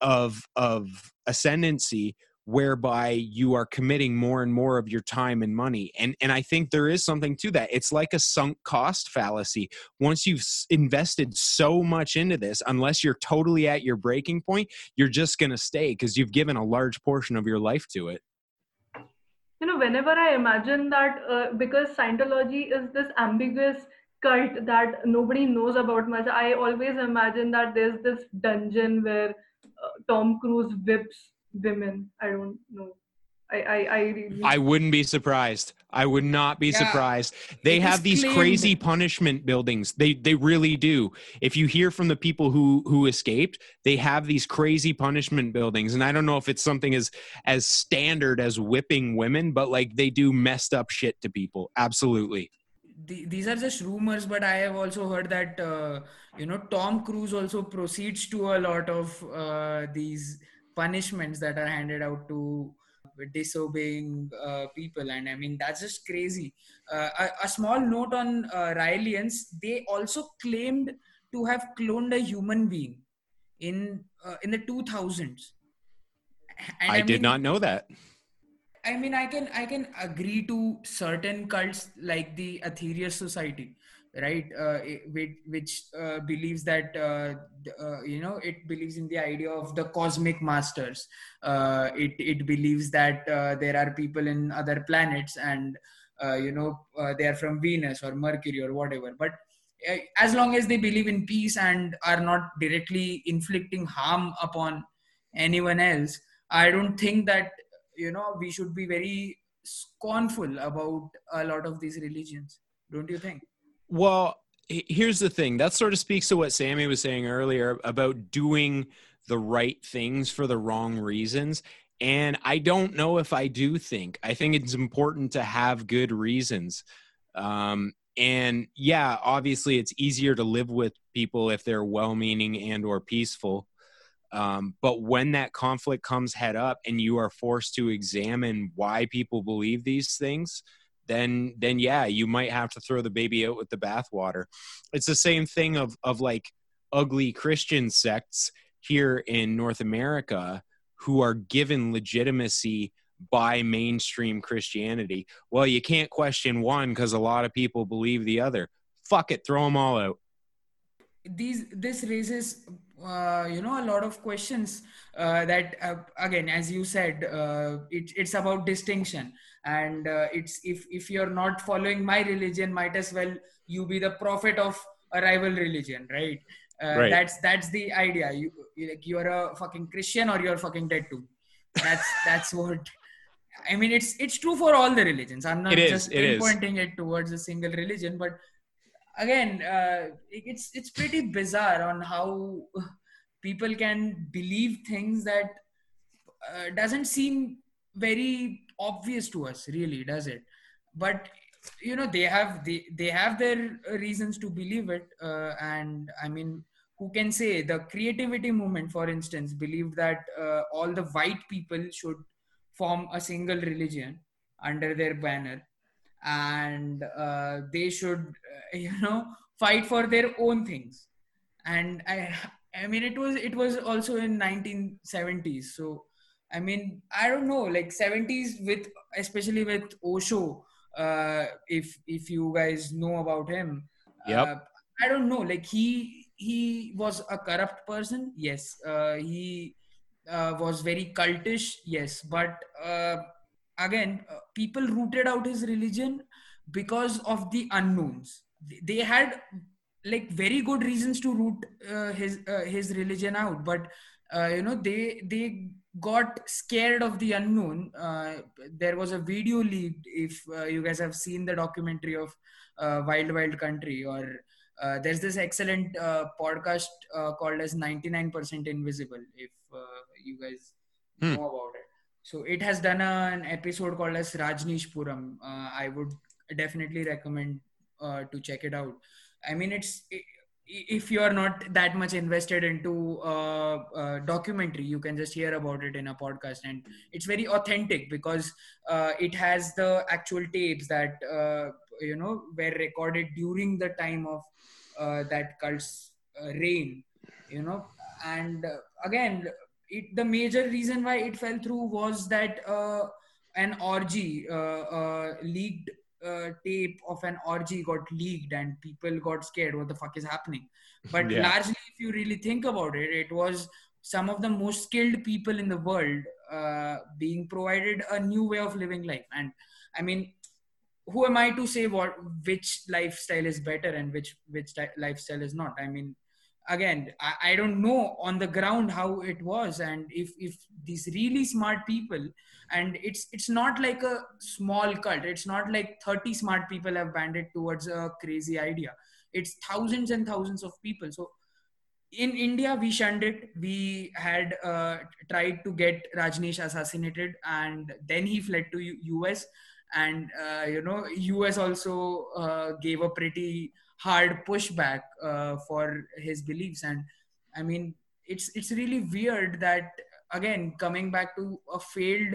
of of ascendancy whereby you are committing more and more of your time and money. And and i think there is something to that. It's like a sunk cost fallacy. Once you've invested so much into this unless you're totally at your breaking point you're just going to stay because you've given a large portion of your life to it. You know whenever i imagine that uh, because scientology is this ambiguous cult that nobody knows about much. I always imagine that there's this dungeon where uh, tom cruise whips women. I don't know. I i, I really i wouldn't be surprised. I would not be Yeah. surprised. They It is have these claimed- crazy punishment buildings. They they really do. If you hear from the people who who escaped they have these crazy punishment buildings. And i don't know if it's something as as standard as whipping women but like they do messed up shit to people. Absolutely the, these are just rumors but i have also heard that uh, you know tom cruise also proceeds to a lot of uh, these punishments that are handed out to disobeying uh, people. And i mean that's just crazy. Uh, a, a small note on uh, Raelians, they also claimed to have cloned a human being in uh, in the 2000s and i, did not know that I mean, I can I can agree to certain cults like the Aetherius Society, right? Uh, which which uh, believes that uh, uh, you know it believes in the idea of the cosmic masters. Uh, it it believes that uh, there are people in other planets and you know they are from Venus or Mercury or whatever. But as long as they believe in peace and are not directly inflicting harm upon anyone else, I don't think that you know we should be very scornful about a lot of these religions don't you think Well, here's the thing. That sort of speaks to what Sammy was saying earlier about doing the right things for the wrong reasons. And I don't know if I do think. I think it's important to have good reasons. Um, and yeah, obviously, it's easier to live with people if they're well-meaning and or peaceful. Um, but when that conflict comes head up and you are forced to examine why people believe these things, then then yeah, you might have to throw the baby out with the bathwater. It's the same thing of of like ugly Christian sects here in North America who are given legitimacy by mainstream Christianity. Well, you can't question one because a lot of people believe the other. Fuck it, throw them all out. these this raises uh, you know a lot of questions uh, that uh, again as you said uh, it, it's about distinction. And uh, it's if if you're not following my religion might as well you be the prophet of a rival religion right, uh, Right. that's that's the idea. You you- like you're a fucking christian or you're fucking dead too. That's that's what i mean it's it's true for all the religions. I'm not It is, just it pointing it towards a single religion but again uh, it's it's pretty bizarre on how people can believe things that uh, doesn't seem very obvious to us really does it? But you know they have they, they have their reasons to believe it uh, and i mean who can say the creativity movement for instance believed that uh, all the white people should form a single religion under their banner and uh, they should uh, you know fight for their own things. And i i mean it was it was also in 1970s so i mean i don't know like 70s with especially with osho uh, if if you guys know about him Yep. uh, i don't know like he he was a corrupt person yes. Uh, he uh, was very cultish yes. But uh, again uh, people rooted out his religion because of the unknowns. They, had like very good reasons to root uh, his uh, his religion out but uh, you know they they got scared of the unknown. Uh, there was a video leaked if uh, you guys have seen the documentary of uh, wild wild country or uh, there's this excellent uh, podcast uh, called as 99% invisible if uh, you guys Hmm. know about it so it has done a, an episode called as rajneesh puram. Uh, i would definitely recommend uh, to check it out. I mean it's if you are not that much invested into uh, uh, documentary you can just hear about it in a podcast. And it's very authentic because uh, it has the actual tapes that uh, you know were recorded during the time of uh, that cult's reign you know. And again it, the major reason why it fell through was that uh, an orgy uh, uh, leaked uh, tape of an orgy got leaked and people got scared what the fuck is happening. But Yeah. largely if you really think about it it was some of the most skilled people in the world uh, being provided a new way of living life. And i mean who am i to say what which lifestyle is better and which which lifestyle is not? I mean again I, I don't know on the ground how it was and if if these really smart people and it's it's not like a small cult. It's not like 30 smart people have banded towards a crazy idea. It's thousands and thousands of people. So in india we shunned it. We had uh, tried to get rajneesh assassinated and then he fled to U- us and uh, you know us also uh, gave a pretty hard pushback uh, for his beliefs. And i mean it's it's really weird that again coming back to a failed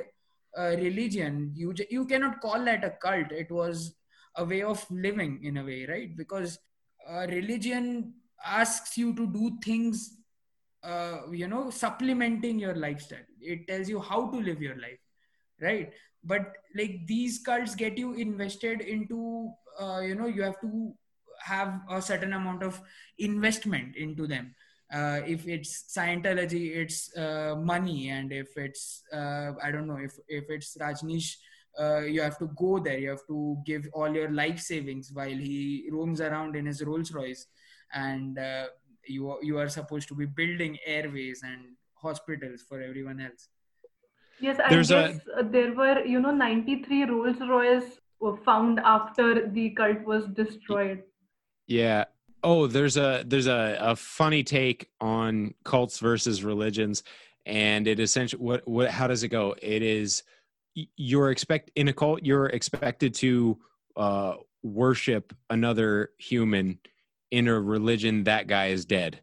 uh, religion you you cannot call that a cult. It was a way of living in a way right? Because uh, religion asks you to do things uh, you know supplementing your lifestyle. It tells you how to live your life right? But like these cults get you invested into uh, you know you have to have a certain amount of investment into them. Uh, if it's scientology it's uh, money and if it's uh, i don't know if if it's rajneesh uh, you have to go there. You have to give all your life savings while he roams around in his rolls royce. And uh, you are- you are supposed to be building airways and hospitals for everyone else. Yes, I There's guess uh, there were, you know, 93 Rolls Royce were found after the cult was destroyed. Yeah. Oh, there's a there's a, a funny take on cults versus religions, and it essentially what what how does it go? It is you're expect in a cult you're expected to uh, worship another human in a religion that guy is dead.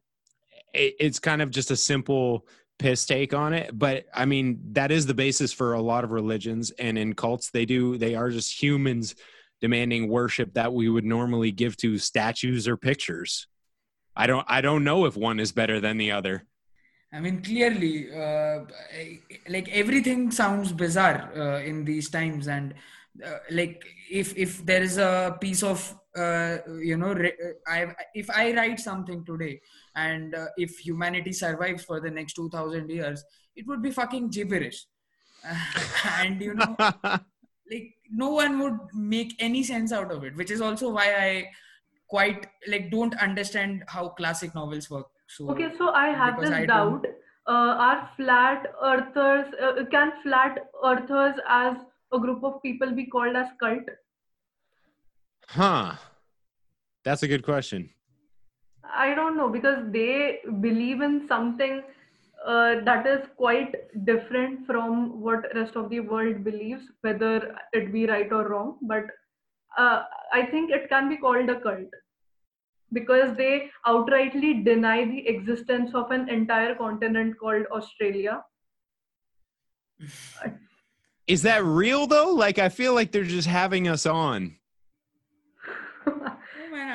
It, it's kind of just a simple piss take on it, but I mean that is the basis for a lot of religions, and in cults they do they are just humans demanding worship that we would normally give to statues or pictures. I don't I don't know if one is better than the other. I mean, clearly, uh, like everything sounds bizarre uh, in these times, and uh, like if if there is a piece of uh, you know, I if I write something today, and uh, if humanity survives for the next two thousand years, it would be fucking gibberish, and you know, like no one would make any sense out of it, which is also why I quite like don't understand how classic novels work. So Okay, so I have this I doubt. Uh, are flat earthers, uh, can flat earthers as a group of people be called as cult? huh. That's a good question. I don't know because they believe in something uh, that is quite different from what rest of the world believes, whether it be right or wrong. But uh, I think it can be called a cult because they outrightly deny the existence of an entire continent called Australia. Is that real though? Like I feel like they're just having us on.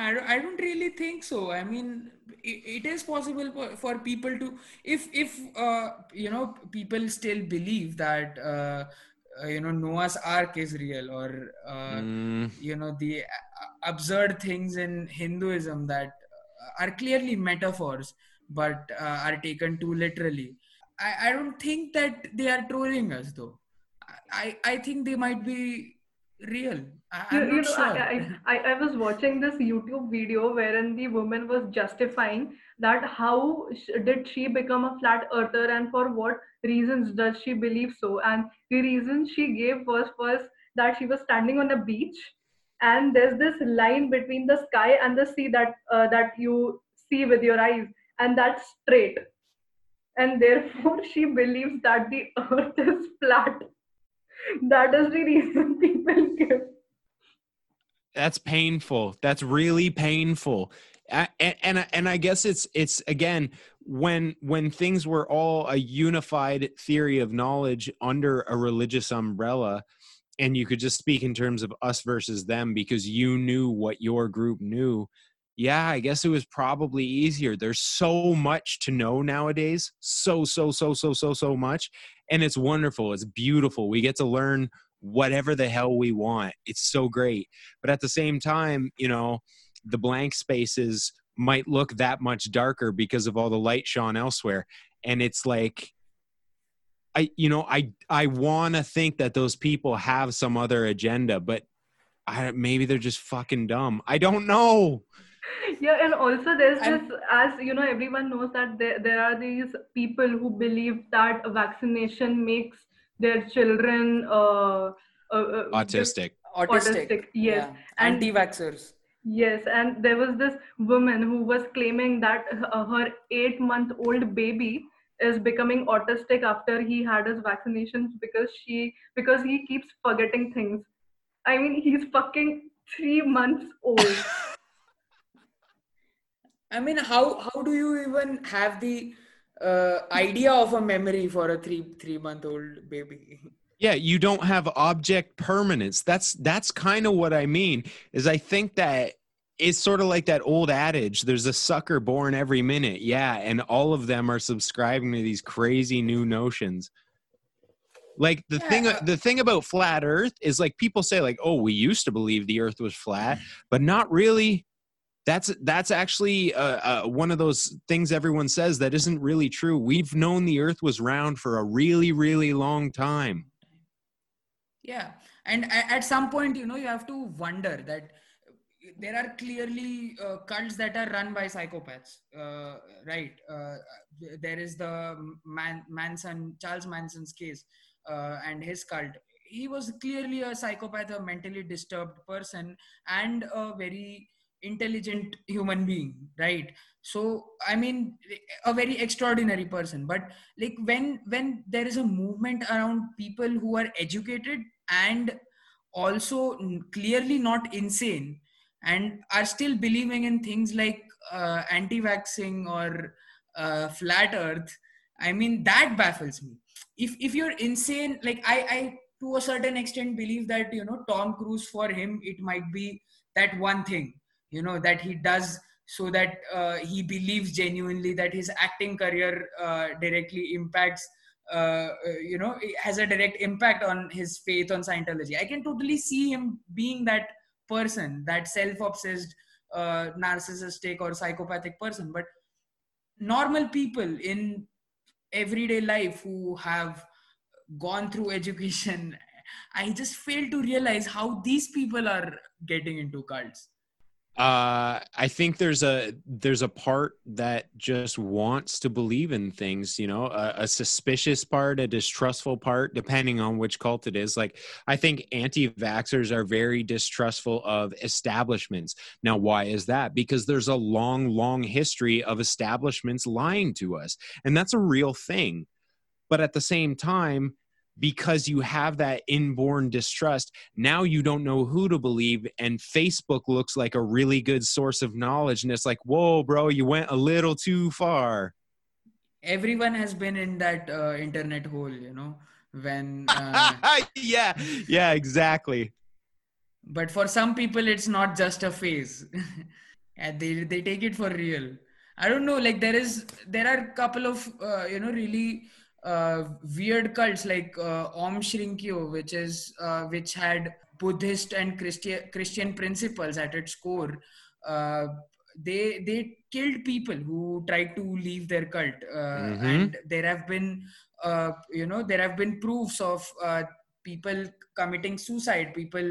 I, don't- I don't really think so. I mean, it, it is possible for, for people to, if if uh, you know, people still believe that uh, uh, you know Noah's Ark is real, or uh, Mm, you know the uh, absurd things in Hinduism that are clearly metaphors, but uh, are taken too literally. I, I don't think that they are trolling us though. I, I think they might be real. I, you, you know, sure. I, I, I was watching this YouTube video wherein the woman was justifying that how sh- did she become a flat earther and for what reasons does she believe so? And the reason she gave was was that she was standing on a beach and there's this line between the sky and the sea that uh, that you see with your eyes and that's straight and therefore she believes that the earth is flat that is the reason people give that's painful. That's really painful. And, and and I guess it's it's again when when things were all a unified theory of knowledge under a religious umbrella and you could just speak in terms of us versus them because you knew what your group knew yeah i guess it was probably easier. There's so much to know nowadays. So so so so so so much. And it's wonderful. It's beautiful. We get to learn whatever the hell we want it's so great. But at the same time you know the blank spaces might look that much darker because of all the light shone elsewhere. And it's like i you know i i want to think that those people have some other agenda but I, maybe they're just fucking dumb. I don't know. Yeah and also there's I'm- this as you know everyone knows that there, there are these people who believe that vaccination makes their children uh, uh, uh, autistic autistic, autistic, yes. yeah. And- anti-vaxxers Yes, and there was this woman who was claiming that uh, her eight month old baby is becoming autistic after he had his vaccinations because she because he keeps forgetting things. I mean, he's fucking three months old. i mean how how do you even have the uh, idea of a memory for a three three month old baby. Yeah you don't have object permanence. That's that's kind of what i mean is i think that it's sort of like that old adage there's a sucker born every minute. Yeah and all of them are subscribing to these crazy new notions. Like the thing the thing about flat earth is like people say like oh we used to believe the earth was flat but not really that's that's actually uh, uh, one of those things everyone says that isn't really true. We've known the earth was round for a really really long time. Yeah. And at some point you know you have to wonder that there are clearly uh, cults that are run by psychopaths uh, right? Uh, there is the man manson charles manson's case uh, and his cult. He was clearly a psychopath a mentally disturbed person and a very intelligent human being right? So i mean a very extraordinary person. But like when when there is a movement around people who are educated and also clearly not insane and are still believing in things like uh, anti-vaxxing or uh, flat earth i mean that baffles me. If if you're insane like i i to a certain extent believe that you know tom cruise for him it might be that one thing you know that he does so that uh, he believes genuinely that his acting career uh, directly impacts uh, uh, you know has a direct impact on his faith on scientology. I can totally see him being that person that self-obsessed uh, narcissistic or psychopathic person. But normal people in everyday life who have gone through education i just fail to realize how these people are getting into cults uh i think there's a there's a part that just wants to believe in things you know a, a suspicious part a distrustful part depending on which cult it is. Like i think anti-vaxxers are very distrustful of establishments. Now why is that? Because there's a long long history of establishments lying to us and that's a real thing. But at the same time because you have that inborn distrust now you don't know who to believe and facebook looks like a really good source of knowledge and it's like whoa bro you went a little too far. Everyone has been in that uh, internet hole you know when uh, yeah, yeah, exactly. but for some people it's not just a phase. They they take it for real. I don't know like there is there are a couple of uh, you know really uh, weird cults like uh, Aum Shinrikyo which is uh, which had buddhist and christian christian principles at its core uh, they they killed people who tried to leave their cult uh, Mhm. and there have been uh, you know there have been proofs of uh, people committing suicide people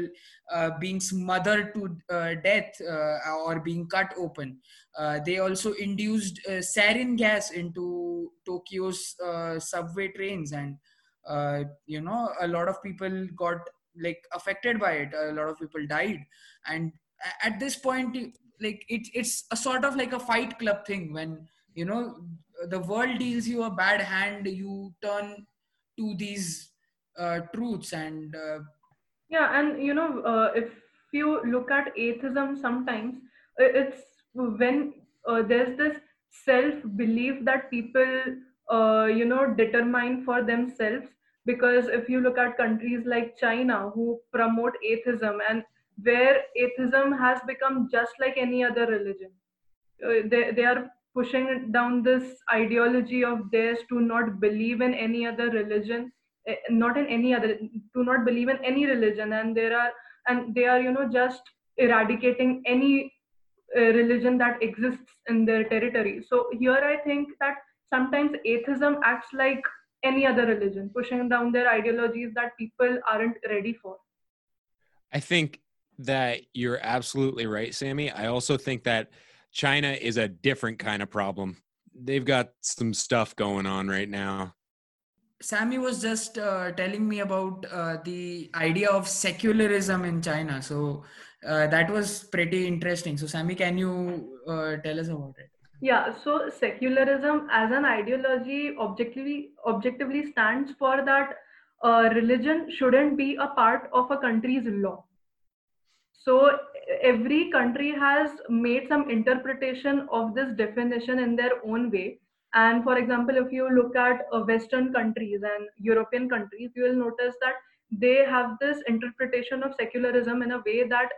uh, being smothered to uh, death uh, or being cut open they also induced uh, sarin gas into tokyo's uh, subway trains and uh, you know a lot of people got like affected by it. A lot of people died. And at this point like it's it's a sort of like a fight club thing when you know the world deals you a bad hand you turn to these uh, truths and uh, Yeah, and you know, uh, if you look at atheism, sometimes uh, it's when uh, there's this self belief that people, uh, you know, determine for themselves. Because if you look at countries like China who promote atheism and where atheism has become just like any other religion, uh, they, they are pushing down this ideology of theirs to not believe in any other religion eh, not in any other to not believe in any religion and there are and they are you know just eradicating any religion that exists in their territory so here i think that sometimes atheism acts like any other religion pushing down their ideologies that people aren't ready for I think that you're absolutely right, Sammy. I also think that China is a different kind of problem. They've got some stuff going on right now. Sammy was just uh, telling me about uh, the idea of secularism in China. So uh, that was pretty interesting. So, Sammy, can you uh, tell us about it? Yeah, so secularism as an ideology objectively objectively stands for that uh, religion shouldn't be a part of a country's law. So every country has made some interpretation of this definition in their own way. And for example, if you look at uh, Western countries and European countries, you will notice that they have this interpretation of secularism in a way that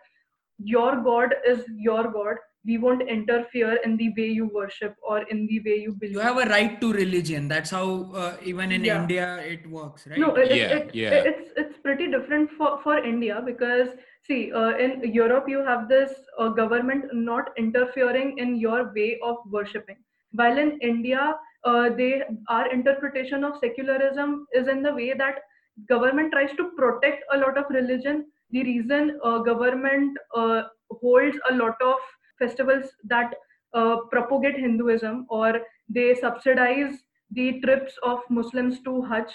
your God is your God. We won't interfere in the way you worship or in the way you believe. You have a right to religion. That's how, uh, even in Yeah. India, it works, right? No, it, it- Yeah, it- yeah. it's it's pretty different for for India because see, uh, in Europe you have this uh, government not interfering in your way of worshipping, while in India, uh, they our interpretation of secularism is in the way that government tries to protect a lot of religion. The reason uh, government uh, holds a lot of festivals that uh, propagate Hinduism or they subsidize the trips of Muslims to Hajj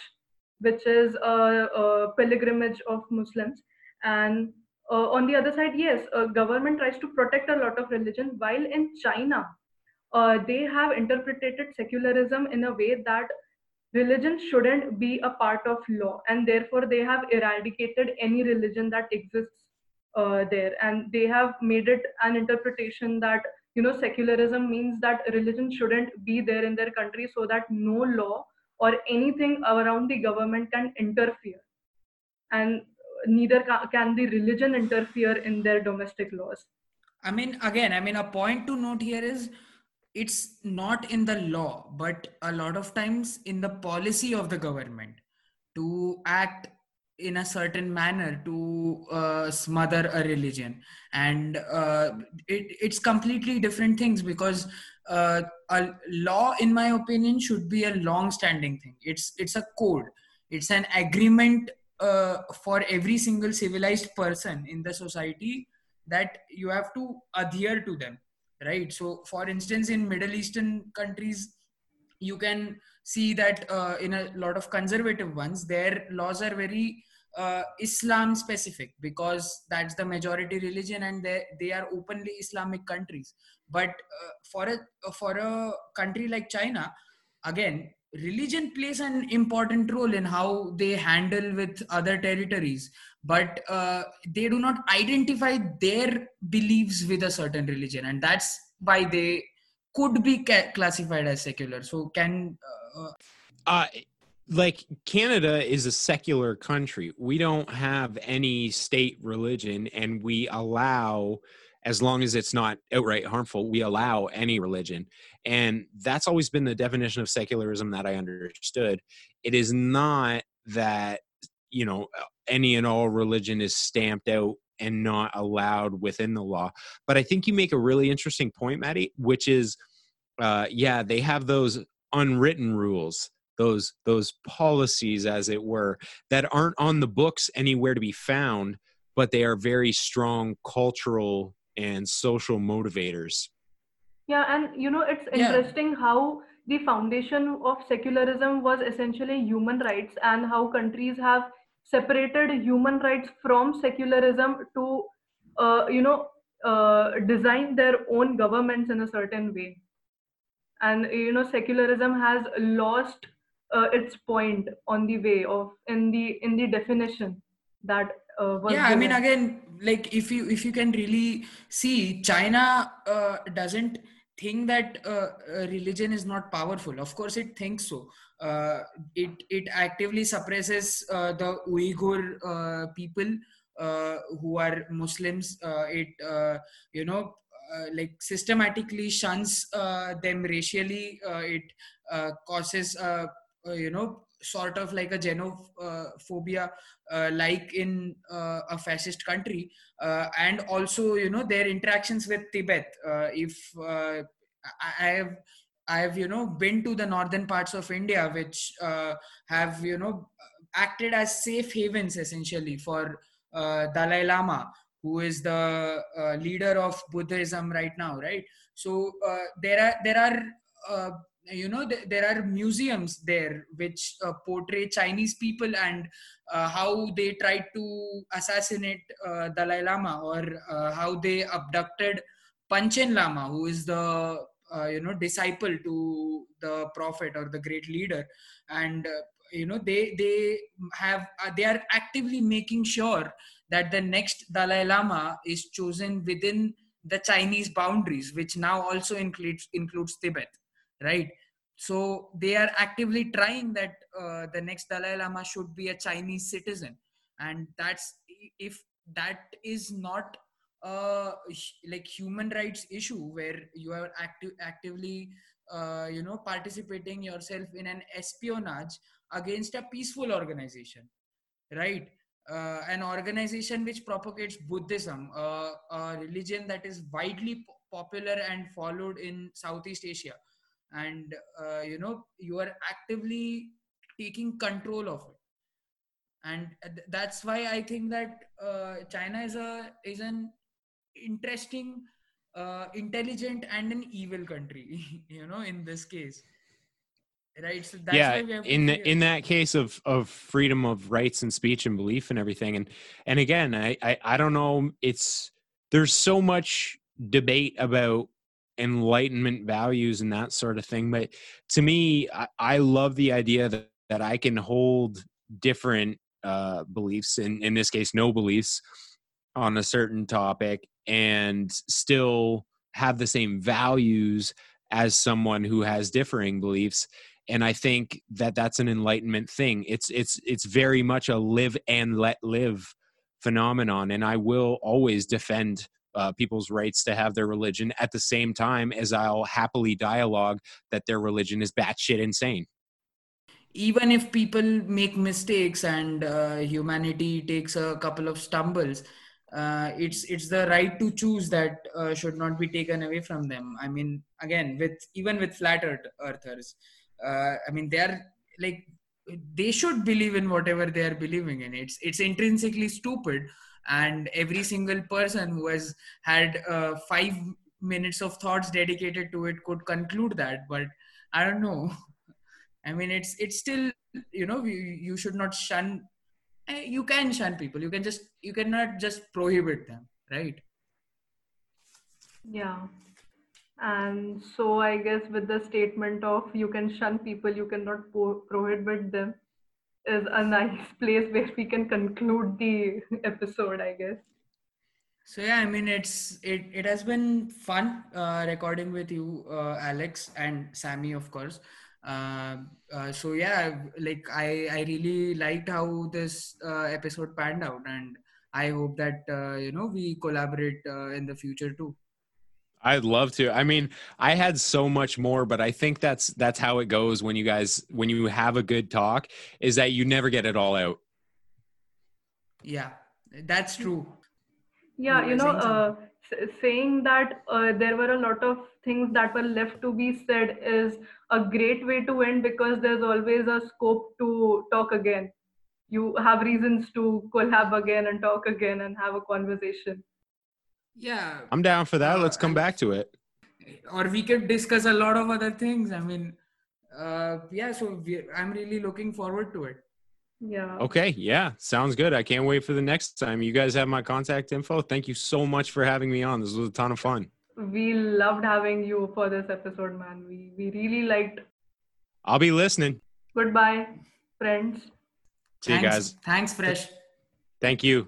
which is a, a pilgrimage of Muslims. And uh, on the other side, yes, uh, government tries to protect a lot of religion. While in China, uh, they have interpreted secularism in a way that religion shouldn't be a part of law, and therefore they have eradicated any religion that exists uh, there, and they have made it an interpretation that you know secularism means that religion shouldn't be there in their country, so that no law or anything around the government can interfere. And neither ca- can the religion interfere in their domestic laws. I mean, again, I mean, a point to note here is it's not in the law, but a lot of times in the policy of the government to act in a certain manner to uh, smother a religion. And uh, it, it's completely different things because uh, a law, in my opinion, should be a long standing thing. It's, it's a code, it's an agreement uh, for every single civilized person in the society that you have to adhere to them right? So for instance in middle eastern countries you can see that uh, in a lot of conservative ones their laws are very uh, islam specific because that's the majority religion and they, they are openly islamic countries. But uh, for a for a country like china again religion plays an important role in how they handle with other territories but uh, they do not identify their beliefs with a certain religion and that's why they could be ca- classified as secular so can uh, Uh, like Canada is a secular country. We don't have any state religion, and we allow, as long as it's not outright harmful, we allow any religion. And that's always been the definition of secularism that I understood. It is not that, you know, any and all religion is stamped out and not allowed within the law. But I think you make a really interesting point, Maddy, which is, uh, yeah, they have those unwritten rules those those policies as it were that aren't on the books anywhere to be found but they are very strong cultural and social motivators yeah and you know it's interesting yeah. how the foundation of secularism was essentially human rights and how countries have separated human rights from secularism to uh, you know uh, design their own governments in a certain way and you know secularism has lost uh, its point on the way of in the in the definition that uh, yeah i mean again like if you if you can really see china uh, doesn't think that uh, religion is not powerful. Of course it thinks so. Uh, it it actively suppresses uh, the uyghur people who are muslims. It you know uh, like systematically shuns uh, them racially. Uh, it causes uh, you know sort of like a xenophobia uh, like in uh, a fascist country and also you know their interactions with tibet. If i have i have you know been to the northern parts of india which have you know acted as safe havens essentially for dalai lama who is the uh, leader of buddhism right now right? So uh, there are there are uh, you know th- there are museums there which uh, portray chinese people and uh, how they tried to assassinate uh, dalai lama or uh, how they abducted panchen lama who is the uh, you know disciple to the prophet or the great leader. And uh, you know they they have they are actively making sure that the next dalai lama is chosen within the chinese boundaries which now also includes includes tibet right? So they are actively trying that uh, the next dalai lama should be a chinese citizen. And that's if that is not a like human rights issue where you are active actively uh, you know participating yourself in an espionage against a peaceful organization right? Uh, an organization which propagates buddhism uh, a religion that is widely popular and followed in southeast asia and uh, you know you are actively taking control of it. And that's why i think that uh, china is a is an interesting uh, intelligent and an evil country you know in this case. Right? So yeah in in that case of of freedom of rights and speech and belief and everything and and again I, I i don't know it's there's so much debate about enlightenment values and that sort of thing. But to me, I, I love the idea that, that I can hold different uh, beliefs, in, in this case, no beliefs on a certain topic, and still have the same values as someone who has differing beliefs and i think that that's an enlightenment thing it's it's it's very much a live and let live phenomenon and i will always defend uh, people's rights to have their religion at the same time as I'll happily dialogue that their religion is batshit insane. Even if people make mistakes and uh, humanity takes a couple of stumbles, uh, it's it's the right to choose that uh, should not be taken away from them. I mean, again, with even with flat earthers, uh, I mean they are like they should believe in whatever they are believing in. It's it's intrinsically stupid and every single person who has had uh, five minutes of thoughts dedicated to it could conclude that but i don't know. I mean it's it's still you know you, you should not shun eh, you can shun people. You can just you cannot just prohibit them right? Yeah. And so i guess with the statement of you can shun people you cannot po- prohibit them is a nice place where we can conclude the episode, I guess. So yeah, I mean it's it it has been fun uh, recording with you, uh, Alex and Sammy, of course. Uh, uh, so yeah, like I I really liked how this uh, episode panned out, and I hope that uh, you know we collaborate uh, in the future too. I'd love to. I mean, I had so much more, but I think that's that's how it goes when you guys when you have a good talk is that you never get it all out. Yeah, that's true. Yeah, You you know, saying uh, saying that uh, there were a lot of things that were left to be said is a great way to end because there's always a scope to talk again. You have reasons to collab again and talk again and have a conversation. Yeah, I'm down for that. Uh, Let's come and- back to it. or we could discuss a lot of other things. I mean, uh, yeah. So we, I'm really looking forward to it. Yeah. Okay, yeah, sounds good. I can't wait for the next time. You guys have my contact info. Thank you so much for having me on. This was a ton of fun. We loved having you for this episode, man. We we really liked. I'll be listening. Goodbye, friends. See you guys. Thanks, Fresh. Thank you.